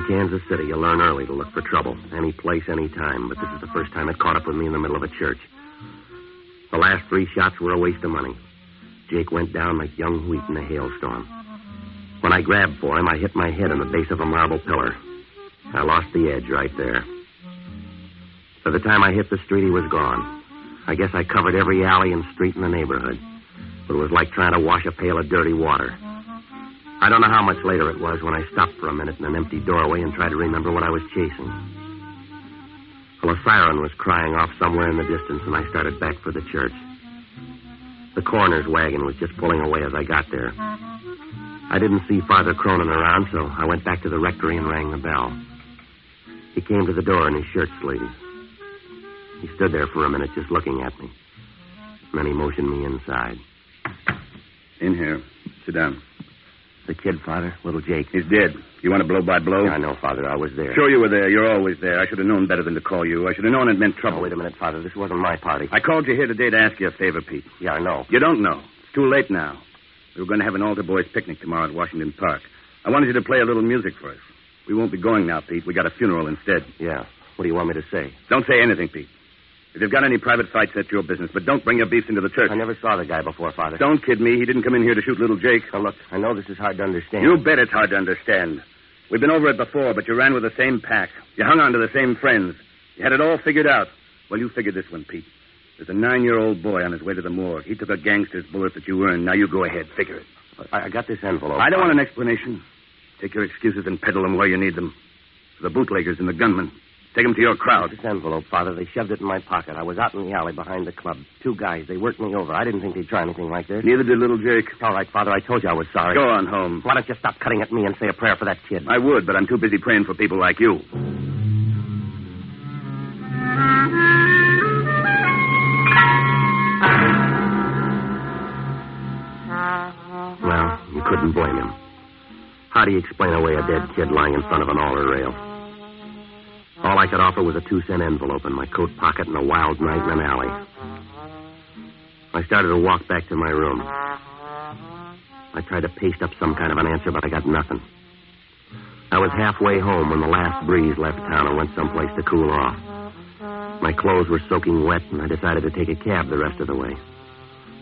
Kansas City, you learn early to look for trouble. Any place, any time. But this is the first time it caught up with me in the middle of a church. The last three shots were a waste of money. Jake went down like young wheat in a hailstorm. When I grabbed for him, I hit my head on the base of a marble pillar. I lost the edge right there. By the time I hit the street, he was gone. I guess I covered every alley and street in the neighborhood. But it was like trying to wash a pail of dirty water. I don't know how much later it was when I stopped for a minute in an empty doorway and tried to remember what I was chasing. Well, a siren was crying off somewhere in the distance, and I started back for the church. The coroner's wagon was just pulling away as I got there. I didn't see Father Cronin around, so I went back to the rectory and rang the bell. He came to the door in his shirt sleeves. He stood there for a minute just looking at me. Then he motioned me inside. In here. Sit down. The kid, Father, little Jake. He's dead. You want a blow by blow? I know, Father. I was there. Sure you were there. You're always there. I should have known better than to call you. I should have known it meant trouble. Oh, wait a minute, Father. This wasn't my party. I called you here today to ask you a favor, Pete. Yeah, I know. You don't know. It's too late now. We were going to have an altar boys picnic tomorrow at Washington Park. I wanted you to play a little music for us. We won't be going now, Pete. We got a funeral instead. Yeah. What do you want me to say? Don't say anything, Pete. If you've got any private fights, that's your business. But don't bring your beefs into the church. I never saw the guy before, Father. Don't kid me. He didn't come in here to shoot little Jake. Now, look, I know this is hard to understand. You bet it's hard to understand. We've been over it before, but you ran with the same pack. You hung on to the same friends. You had it all figured out. Well, you figured this one, Pete. There's a nine-year-old boy on his way to the morgue. He took a gangster's bullet that you earned. Now you go ahead. Figure it. I, I got this envelope. I don't want an explanation. Take your excuses and peddle them where you need them. To the bootleggers and the gunmen. Take them to your crowd. This envelope, Father, they shoved it in my pocket. I was out in the alley behind the club. Two guys, they worked me over. I didn't think they'd try anything like this. Neither did little Jake. All right, Father, I told you I was sorry. Go on home. Why don't you stop cutting at me and say a prayer for that kid? I would, but I'm too busy praying for people like you. Well, you couldn't blame him. How do you explain away a dead kid lying in front of an altar rail? All I could offer was a two cent envelope in my coat pocket and a wild night in an alley. I started to walk back to my room. I tried to paste up some kind of an answer, but I got nothing. I was halfway home when the last breeze left town and went someplace to cool off. My clothes were soaking wet, and I decided to take a cab the rest of the way.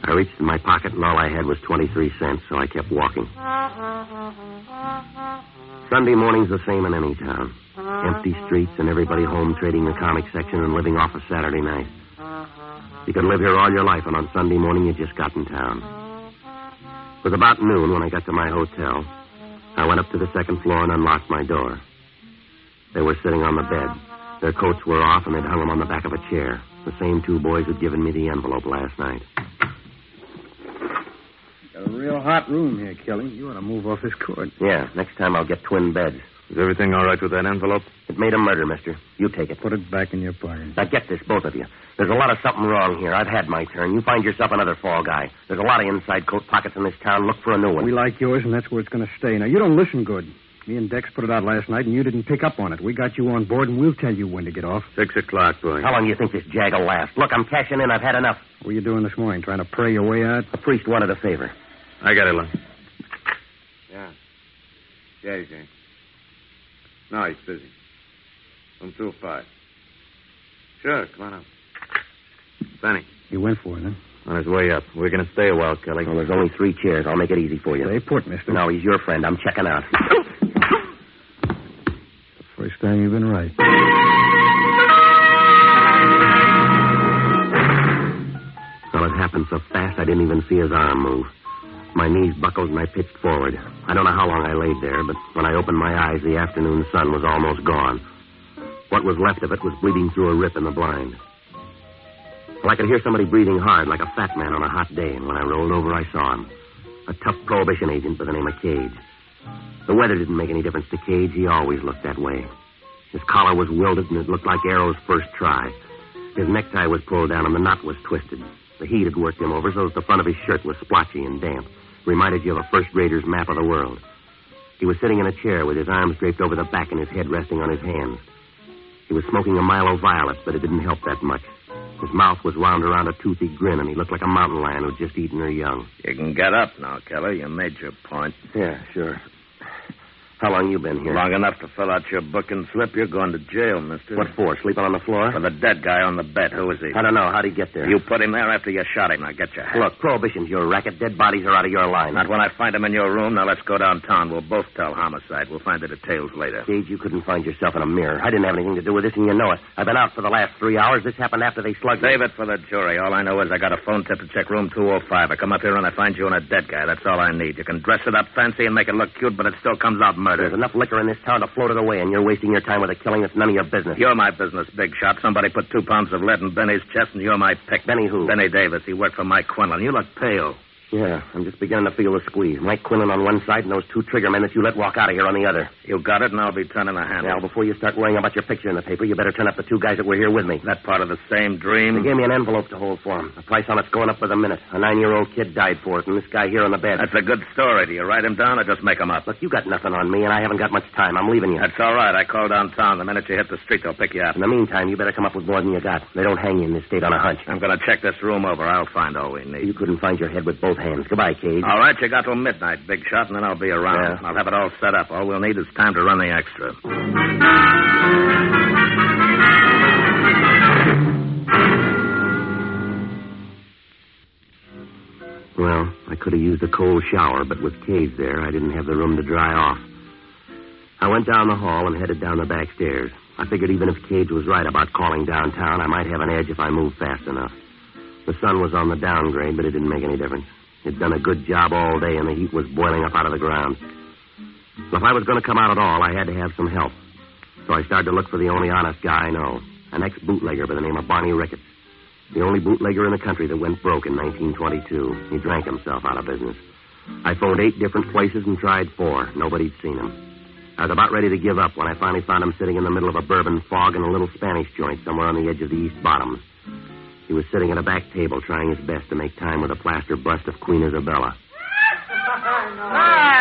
I reached in my pocket, and all I had was 23 cents, so I kept walking. Sunday morning's the same in any town. Empty streets and everybody home trading the comic section and living off a Saturday night. You could live here all your life, and on Sunday morning you just got in town. It was about noon when I got to my hotel. I went up to the second floor and unlocked my door. They were sitting on the bed. Their coats were off, and they'd hung them on the back of a chair. The same two boys who'd given me the envelope last night. Got a real hot room here, Kelly. You ought to move off this cord. Yeah, next time I'll get twin beds. Is everything all right with that envelope? It made a murder, mister. You take it. Put it back in your pocket. Now get this, both of you. There's a lot of something wrong here. I've had my turn. You find yourself another fall guy. There's a lot of inside coat pockets in this town. Look for a new one. We like yours, and that's where it's going to stay. Now, you don't listen good. Me and Dex put it out last night, and you didn't pick up on it. We got you on board, and we'll tell you when to get off. Six o'clock, boy. How long do you think this jag will last? Look, I'm cashing in. I've had enough. What were you doing this morning? Trying to pray your way out? The priest wanted a favor. I got it, Lon. Yeah. Yeah, he's in. No, he's busy. From two to five. Sure, come on up. Benny. You went for it, huh? On his way up. We're going to stay a while, Kelly. Well, there's only three chairs. I'll make it easy for you. Stay put, mister. No, he's your friend. I'm checking out. First time you've been right. Well, it happened so fast I didn't even see his arm move. My knees buckled and I pitched forward. I don't know how long I laid there, but when I opened my eyes, the afternoon sun was almost gone. What was left of it was bleeding through a rip in the blind. Well, I could hear somebody breathing hard like a fat man on a hot day, and when I rolled over, I saw him. A tough prohibition agent by the name of Cage. The weather didn't make any difference to Cage. He always looked that way. His collar was wilted, and it looked like Arrow's first try. His necktie was pulled down, and the knot was twisted. The heat had worked him over so that the front of his shirt was splotchy and damp. Reminded you of a first grader's map of the world. He was sitting in a chair with his arms draped over the back and his head resting on his hands. He was smoking a Milo Violet, but it didn't help that much. His mouth was wound around a toothy grin, and he looked like a mountain lion who'd just eaten her young. You can get up now, Kelly. You made your point. Yeah, sure. How long you been here? Long enough to fill out your booking slip. You're going to jail, mister. What for? Sleeping on the floor? For the dead guy on the bed. Who is he? I don't know. How'd he get there? You put him there after you shot him. Now get your hat. Look, Prohibition's your racket. Dead bodies are out of your line. Not when I find him in your room. Now let's go downtown. We'll both tell homicide. We'll find the details later. Gage, you couldn't find yourself in a mirror. I didn't have anything to do with this, and you know it. I've been out for the last three hours. This happened after they slugged me. Save it for the jury. All I know is I got a phone tip to check room 205. I come up here and I find you and a dead guy. That's all I need. You can dress it up fancy and make it look cute, but it still comes out murder. There's enough liquor in this town to float it away, and you're wasting your time with a killing that's none of your business. You're my business, big shot. Somebody put two pounds of lead in Benny's chest, and you're my pick. Benny who? Benny Davis. He worked for Mike Quinlan. You look pale. Yeah, I'm just beginning to feel the squeeze. Mike Quinlan on one side and those two trigger men that you let walk out of here on the other. You got it, and I'll be turning the handle. Now, before you start worrying about your picture in the paper, you better turn up the two guys that were here with me. That part of the same dream? They gave me an envelope to hold for them. The price on it's going up with a minute. A nine-year-old kid died for it, and this guy here on the bed. That's a good story. Do you write him down or just make him up? Look, you got nothing on me, and I haven't got much time. I'm leaving you. That's all right. I called downtown. The minute you hit the street, they'll pick you up. In the meantime, you better come up with more than you got. They don't hang you in this state on a hunch. I'm going to check this room over. I'll find all we need. You couldn't find your head with both hands. Goodbye, Cage. All right, you got till midnight, big shot, and then I'll be around. Yeah. I'll have it all set up. All we'll need is time to run the extra. Well, I could have used a cold shower, but with Cage there, I didn't have the room to dry off. I went down the hall and headed down the back stairs. I figured even if Cage was right about calling downtown, I might have an edge if I moved fast enough. The sun was on the downgrade, but it didn't make any difference. It'd done a good job all day, and the heat was boiling up out of the ground. If I was going to come out at all, I had to have some help. So I started to look for the only honest guy I know, an ex-bootlegger by the name of Barney Ricketts. The only bootlegger in the country that went broke in 1922. He drank himself out of business. I phoned eight different places and tried four. Nobody'd seen him. I was about ready to give up when I finally found him sitting in the middle of a bourbon fog in a little Spanish joint somewhere on the edge of the East Bottoms. He was sitting at a back table trying his best to make time with a plaster bust of Queen Isabella.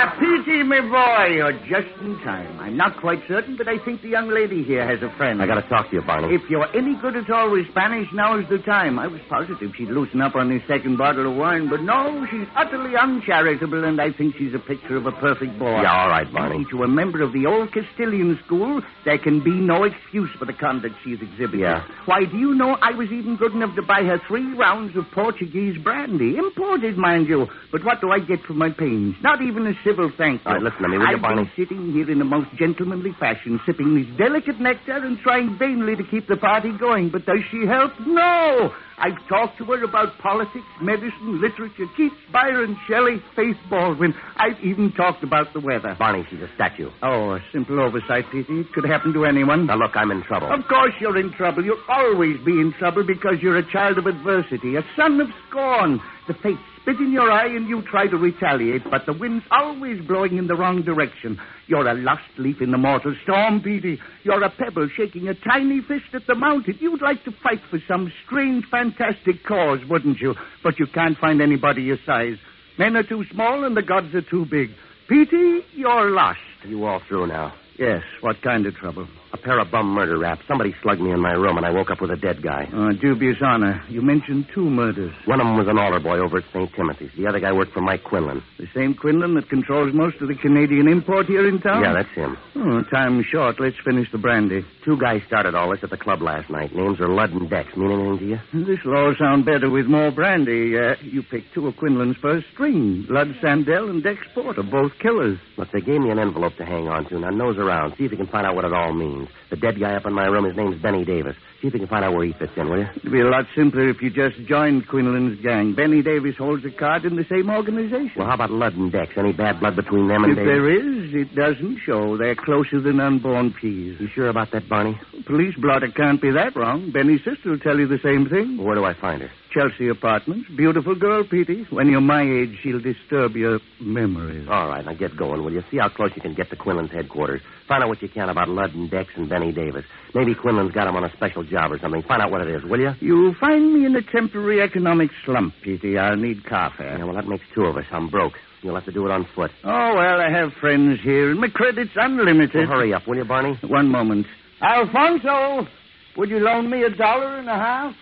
Ah, Petey, my boy, you're just in time. I'm not quite certain, but I think the young lady here has a friend. I got to talk to you, Barney. If you're any good at all with Spanish, now's the time. I was positive she'd loosen up on this second bottle of wine, but no, she's utterly uncharitable, and I think she's a picture of a perfect boy. Yeah, all right, Barney. To a member of the old Castilian school, there can be no excuse for the conduct she's exhibited. Yeah. Why, do you know I was even good enough to buy her three rounds of Portuguese brandy, imported, mind you. But what do I get for my pains? Not even a civil thank you. All right, listen to me, will you, I've Barney? been sitting here in the most gentlemanly fashion, sipping this delicate nectar and trying vainly to keep the party going. But does she help? No! I've talked to her about politics, medicine, literature, Keats, Byron, Shelley, Faith Baldwin. I've even talked about the weather. Barney, she's a statue. Oh, a simple oversight, Petey. It could happen to anyone. Now, look, I'm in trouble. Of course you're in trouble. You'll always be in trouble because you're a child of adversity, a son of scorn. The fates spit in your eye and you try to retaliate, but the wind's always blowing in the wrong direction. You're a lost leaf in the mortal storm, Petey. You're a pebble shaking a tiny fist at the mountain. You'd like to fight for some strange, fantastic cause, wouldn't you? But you can't find anybody your size. Men are too small and the gods are too big. Petey, you're lost. You all through now. Yes, what kind of trouble? A pair of bum murder raps. Somebody slugged me in my room, and I woke up with a dead guy. Uh, dubious honor. You mentioned two murders. One of them was an altar boy over at St. Timothy's. The other guy worked for Mike Quinlan. The same Quinlan that controls most of the Canadian import here in town? Yeah, that's him. Oh, time's short. Let's finish the brandy. Two guys started all this at the club last night. Names are Ludd and Dex. Mean anything to you? This'll all sound better with more brandy. Uh, you picked two of Quinlan's first string. Ludd Sandell and Dex Porter, both killers. Look, they gave me an envelope to hang on to. Now nose around. See if you can find out what it all means. The dead guy up in my room, his name's Benny Davis. See if you can find out where he fits in, will you? It'd be a lot simpler if you just joined Quinlan's gang. Benny Davis holds a card in the same organization. Well, how about Ludd and Dex? Any bad blood between them and if Davis? there is, it doesn't show. They're closer than unborn peas. You sure about that, Barney? Police blotter can't be that wrong. Benny's sister will tell you the same thing. Where do I find her? Chelsea Apartments. Beautiful girl, Petey. When you're my age, she'll disturb your memories. All right, now get going, will you? See how close you can get to Quinlan's headquarters. Find out what you can about Ludd and Dex and Benny Davis. Maybe Quinlan's got him on a special job or something. Find out what it is, will you? You'll find me in a temporary economic slump, Petey. I'll need car fare. Yeah, well, that makes two of us. I'm broke. You'll have to do it on foot. Oh, well, I have friends here, and my credit's unlimited. Well, hurry up, will you, Barney? One moment. Alfonso, would you loan me a dollar and a half?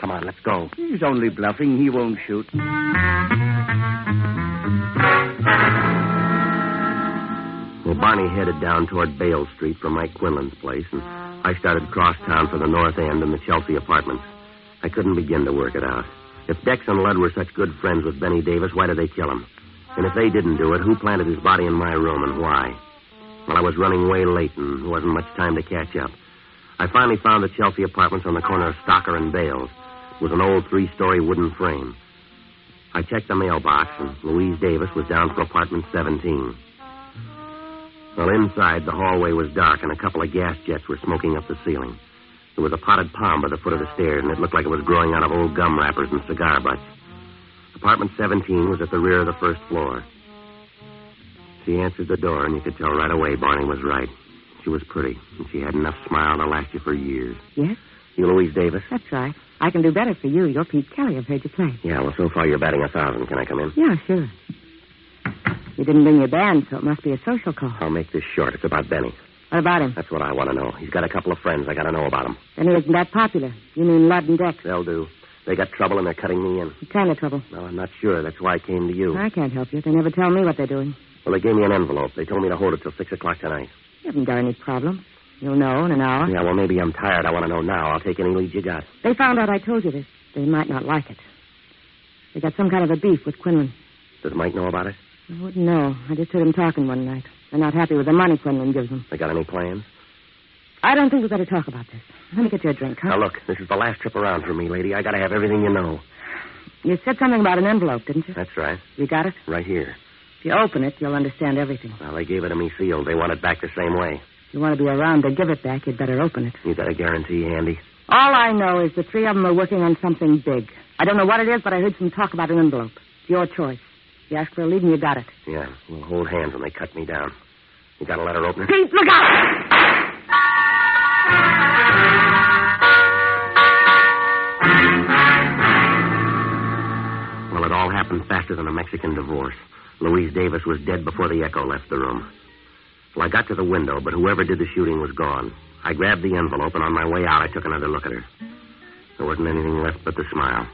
Come on, let's go. He's only bluffing. He won't shoot. Well, Barney headed down toward Bale Street from Mike Quinlan's place, and I started across town for the North End and the Chelsea apartments. I couldn't begin to work it out. If Dex and Ludd were such good friends with Benny Davis, why did they kill him? And if they didn't do it, who planted his body in my room and why? Well, I was running way late and there wasn't much time to catch up. I finally found the Chelsea apartments on the corner of Stocker and Bales. It was an old three-story wooden frame. I checked the mailbox, and Louise Davis was down for apartment 17. Well, inside, the hallway was dark, and a couple of gas jets were smoking up the ceiling. There was a potted palm by the foot of the stairs, and it looked like it was growing out of old gum wrappers and cigar butts. Apartment 17 was at the rear of the first floor. She answered the door, and you could tell right away Barney was right. She was pretty, and she had enough smile to last you for years. Yes? You Louise Davis? That's right. I can do better for you. You're Pete Kelly. I've heard you play. Yeah, well, so far you're batting a thousand. Can I come in? Yeah, sure. You didn't bring your band, so it must be a social call. I'll make this short. It's about Benny. What about him? That's what I want to know. He's got a couple of friends. I got to know about him. Then he isn't that popular. You mean Ludd and Dex? They'll do. They got trouble and they're cutting me in. What kind of trouble? Well, I'm not sure. That's why I came to you. I can't help you. They never tell me what they're doing. Well, they gave me an envelope. They told me to hold it till 6 o'clock tonight. You haven't got any problem. You'll know in an hour. Yeah, well, maybe I'm tired. I want to know now. I'll take any lead you got. They found out I told you this. They might not like it. They got some kind of a beef with Quinlan. Does Mike know about it? Oh, I wouldn't know. I just heard him talking one night. They're not happy with the money Quinlan gives them. They got any plans? I don't think we better talk about this. Let me get you a drink, huh? Now, look, this is the last trip around for me, lady. I got to have everything you know. You said something about an envelope, didn't you? That's right. You got it? Right here. If you open it, you'll understand everything. Well, they gave it to me sealed. They want it back the same way. If you want to be around to give it back, you'd better open it. You got a guarantee Andy? All I know is the three of them are working on something big. I don't know what it is, but I heard some talk about an envelope. It's your choice. You asked for a lead and you got it. Yeah, we'll hold hands when they cut me down. You got a letter opener? Pete, look out! Well, it all happened faster than a Mexican divorce. Louise Davis was dead before the echo left the room. Well, I got to the window, but whoever did the shooting was gone. I grabbed the envelope, and on my way out, I took another look at her. There wasn't anything left but the smile.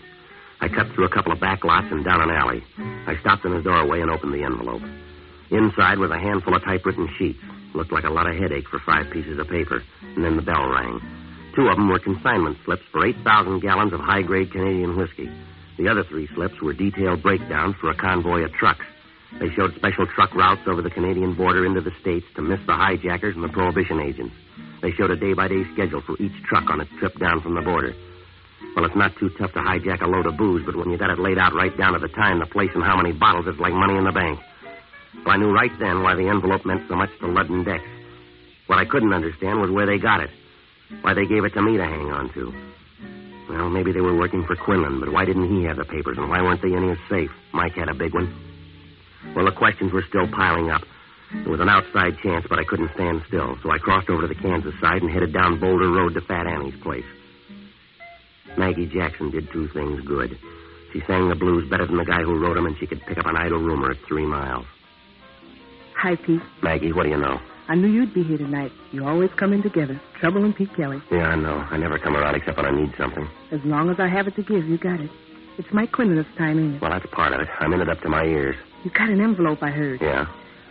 I cut through a couple of back lots and down an alley. I stopped in the doorway and opened the envelope. Inside was a handful of typewritten sheets. Looked like a lot of headache for five pieces of paper. And then the bell rang. Two of them were consignment slips for 8,000 gallons of high grade Canadian whiskey. The other three slips were detailed breakdowns for a convoy of trucks. They showed special truck routes over the Canadian border into the States to miss the hijackers and the prohibition agents. They showed a day by day schedule for each truck on its trip down from the border. Well, it's not too tough to hijack a load of booze, but when you got it laid out right down to the time, the place, and how many bottles, it's like money in the bank. Well, I knew right then why the envelope meant so much to Ludd and Dex. What I couldn't understand was where they got it. Why they gave it to me to hang on to. Well, maybe they were working for Quinlan, but why didn't he have the papers, and why weren't they in his safe? Mike had a big one. Well, the questions were still piling up. There was an outside chance, but I couldn't stand still, so I crossed over to the Kansas side and headed down Boulder Road to Fat Annie's place. Maggie Jackson did two things good. She sang the blues better than the guy who wrote them, and she could pick up an idle rumor at three miles. Hi, Pete. Maggie, what do you know? I knew you'd be here tonight. You always come in together. Trouble and Pete Kelly. Yeah, I know. I never come around except when I need something. As long as I have it to give, you got it. It's Mike Quinlan this time, ain't it? Well, that's part of it. I'm in it up to my ears. You got an envelope, I heard. Yeah?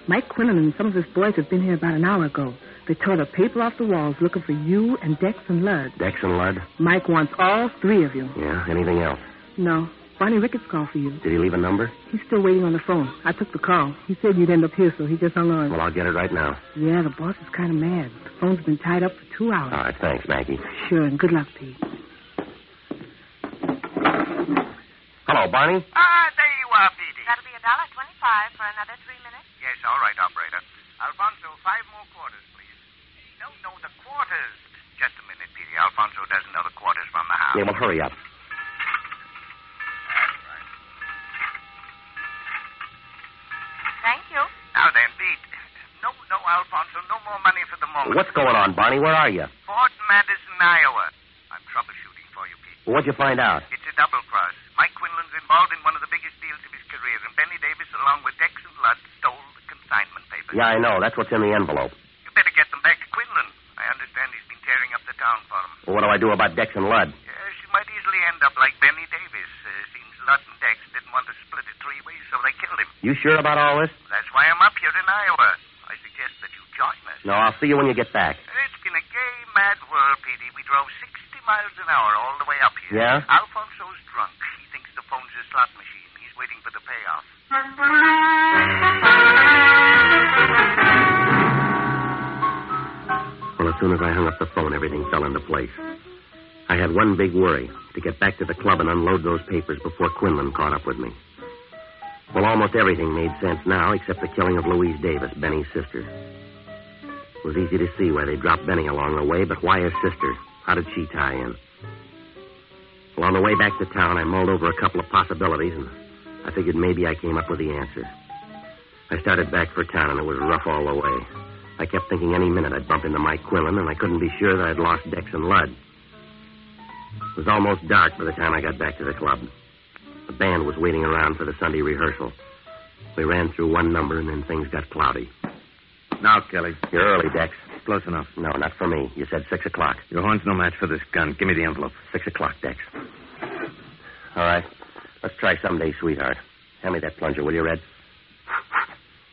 Mike Quinlan and some of his boys have been here about an hour ago. They tore the paper off the walls looking for you and Dex and Ludd. Dex and Ludd? Mike wants all three of you. Yeah. Anything else? No. Barney Ricketts called for you. Did he leave a number? He's still waiting on the phone. I took the call. He said you'd end up here, so he just hung on. Well, I'll get it right now. Yeah, the boss is kind of mad. The phone's been tied up for two hours. All right. Thanks, Maggie. Sure, and good luck, Pete. Hello, Barney. Ah, there you are, Petey. That'll be a dollar twenty-five for another three minutes. Yes, all right, operator. Alfonso, five more quarters, please. No, no, the quarters. Just a minute, Petey. Alfonso doesn't know the quarters from the house. Yeah, well, hurry up. Thank you. Now then, Pete. No, no, Alfonso, no more money for the moment. What's going on, Barney? Where are you? Fort Madison, Iowa. I'm troubleshooting for you, Pete. What'd you find out? It's a double cross. Mike Quinlan's involved in one of the biggest deals of his career, and Benny Davis, along with Dex and Ludd, stole the consignment papers. Yeah, I know. That's what's in the envelope. You better get them back to Quinlan. I understand he's been tearing up the town for him. Well, what do I do about Dex and Ludd? Yes, you might easily end up like Benny Davis. Uh, seems Ludd and Dex didn't want to split it three ways, so they killed him. You sure about all this? That's why I'm up here in Iowa. I suggest suggest that you join us. No, I'll see you when you get back. It's been a gay, mad world, Petey. We drove 60 miles an hour all the way up here. Yeah? Alfonso's drunk. He thinks the phone's a slot machine. He's waiting for the payoff. Well, as soon as I hung up the everything fell into place. I had one big worry to get back to the club and unload those papers before Quinlan caught up with me. Well, almost everything made sense now except the killing of Louise Davis, Benny's sister. It was easy to see why they dropped Benny along the way, but why his sister? How did she tie in? Well, on the way back to town, I mulled over a couple of possibilities, and I figured maybe I came up with the answer. I started back for town, and it was rough all the way. I kept thinking any minute I'd bump into Mike Quinlan, and I couldn't be sure that I'd lost Dex and Lud. It was almost dark by the time I got back to the club. The band was waiting around for the Sunday rehearsal. We ran through one number, and then things got cloudy. Now, Kelly. You're early, Dex. Close enough. No, not for me. You said six o'clock. Your horn's no match for this gun. Give me the envelope. Six o'clock, Dex. All right. Let's try someday, sweetheart. Hand me that plunger, will you, Red?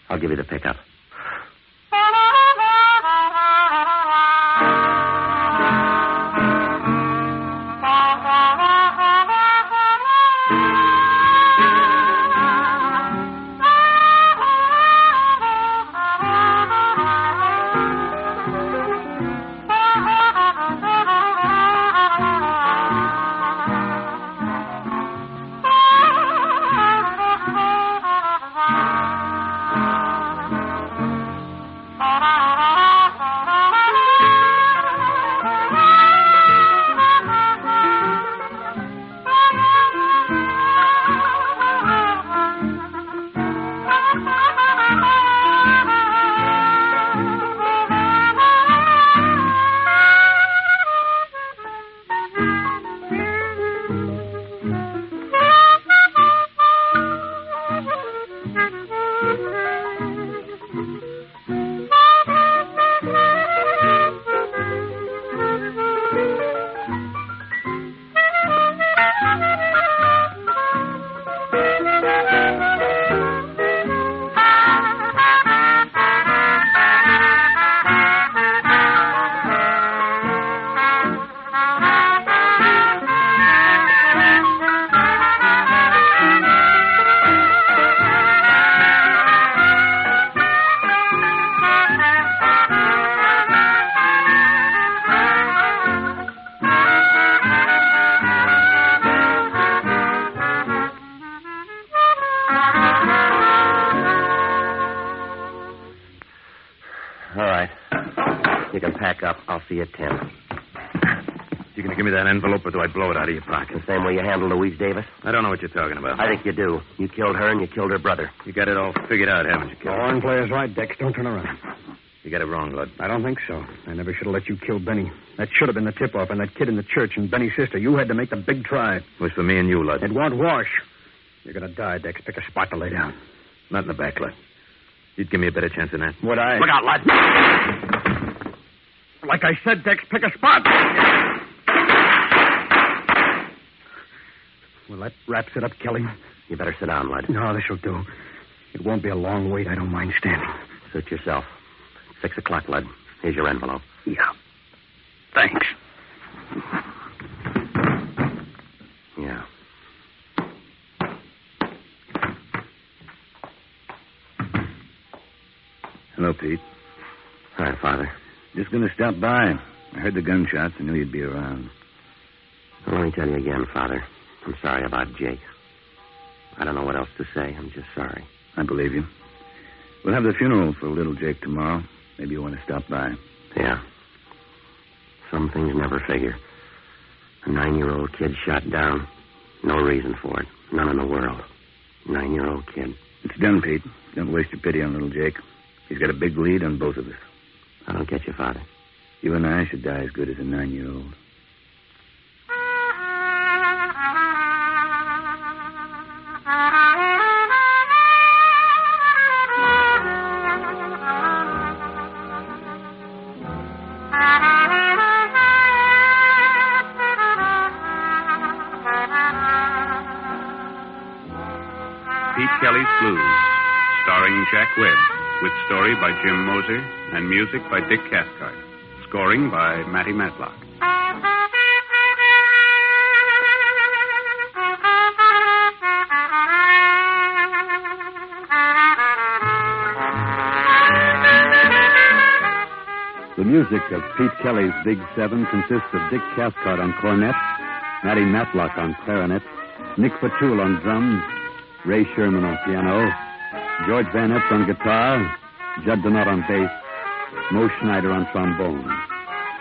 I'll give you the pickup. The same way you handled Louise Davis? I don't know what you're talking about. I think you do. You killed her and you killed her brother. You got it all figured out, haven't you, The Kelly? horn player's right, Dex. Don't turn around. You got it wrong, Lud. I don't think so. I never should have let you kill Benny. That should have been the tip-off, and that kid in the church and Benny's sister. You had to make the big try. It was for me and you, Lud. It won't wash. You're going to die, Dex. Pick a spot to lay down. Not in the back, Lud. You'd give me a better chance than that. Would I? Look out, Lud. Like I said, Dex, pick a spot. Well, that wraps it up, Kelly. You better sit down, Lud. No, this'll do. It won't be a long wait. I don't mind standing. Suit yourself. Six o'clock, Lud. Here's your envelope. Yeah. Thanks. Yeah. Hello, Pete. Hi, Father. Just going to stop by. I heard the gunshots. I knew you'd be around. Well, let me tell you again, Father. I'm sorry about Jake. I don't know what else to say. I'm just sorry. I believe you. We'll have the funeral for little Jake tomorrow. Maybe you want to stop by. Yeah. Some things never figure. A nine year old kid shot down. No reason for it. None in the world. Nine year old kid. It's done, Pete. Don't waste your pity on little Jake. He's got a big lead on both of us. I don't get you, Father. You and I should die as good as a nine year old. Jim Moser and music by Dick Cathcart. Scoring by Matty Matlock. The music of Pete Kelly's Big Seven consists of Dick Cathcart on cornet, Matty Matlock on clarinet, Nick Fatool on drums, Ray Sherman on piano, George Van Eps on guitar, Jud DeNaut on bass, Moe Schneider on trombone.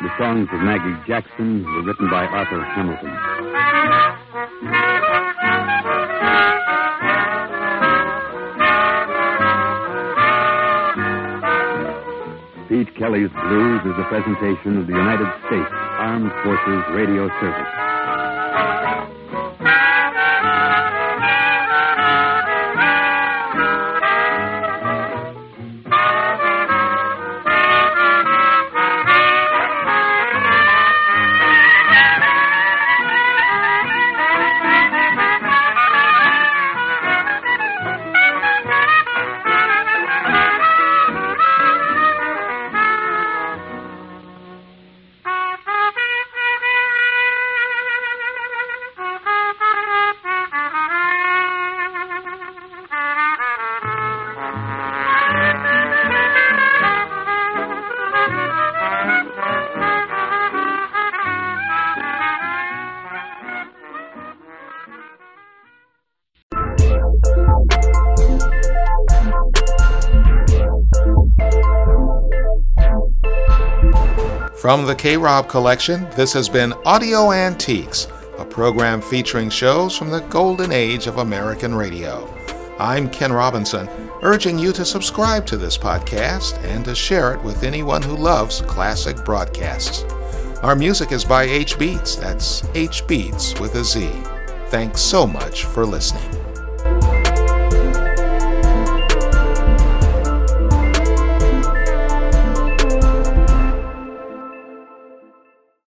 The songs of Maggie Jackson were written by Arthur Hamilton. Pete Kelly's Blues is a presentation of the United States Armed Forces Radio Service. From the K Rob collection, this has been Audio Antiques, a program featuring shows from the golden age of American radio. I'm Ken Robinson, urging you to subscribe to this podcast and to share it with anyone who loves classic broadcasts. Our music is by H Beats, that's H Beats with a Z. Thanks so much for listening.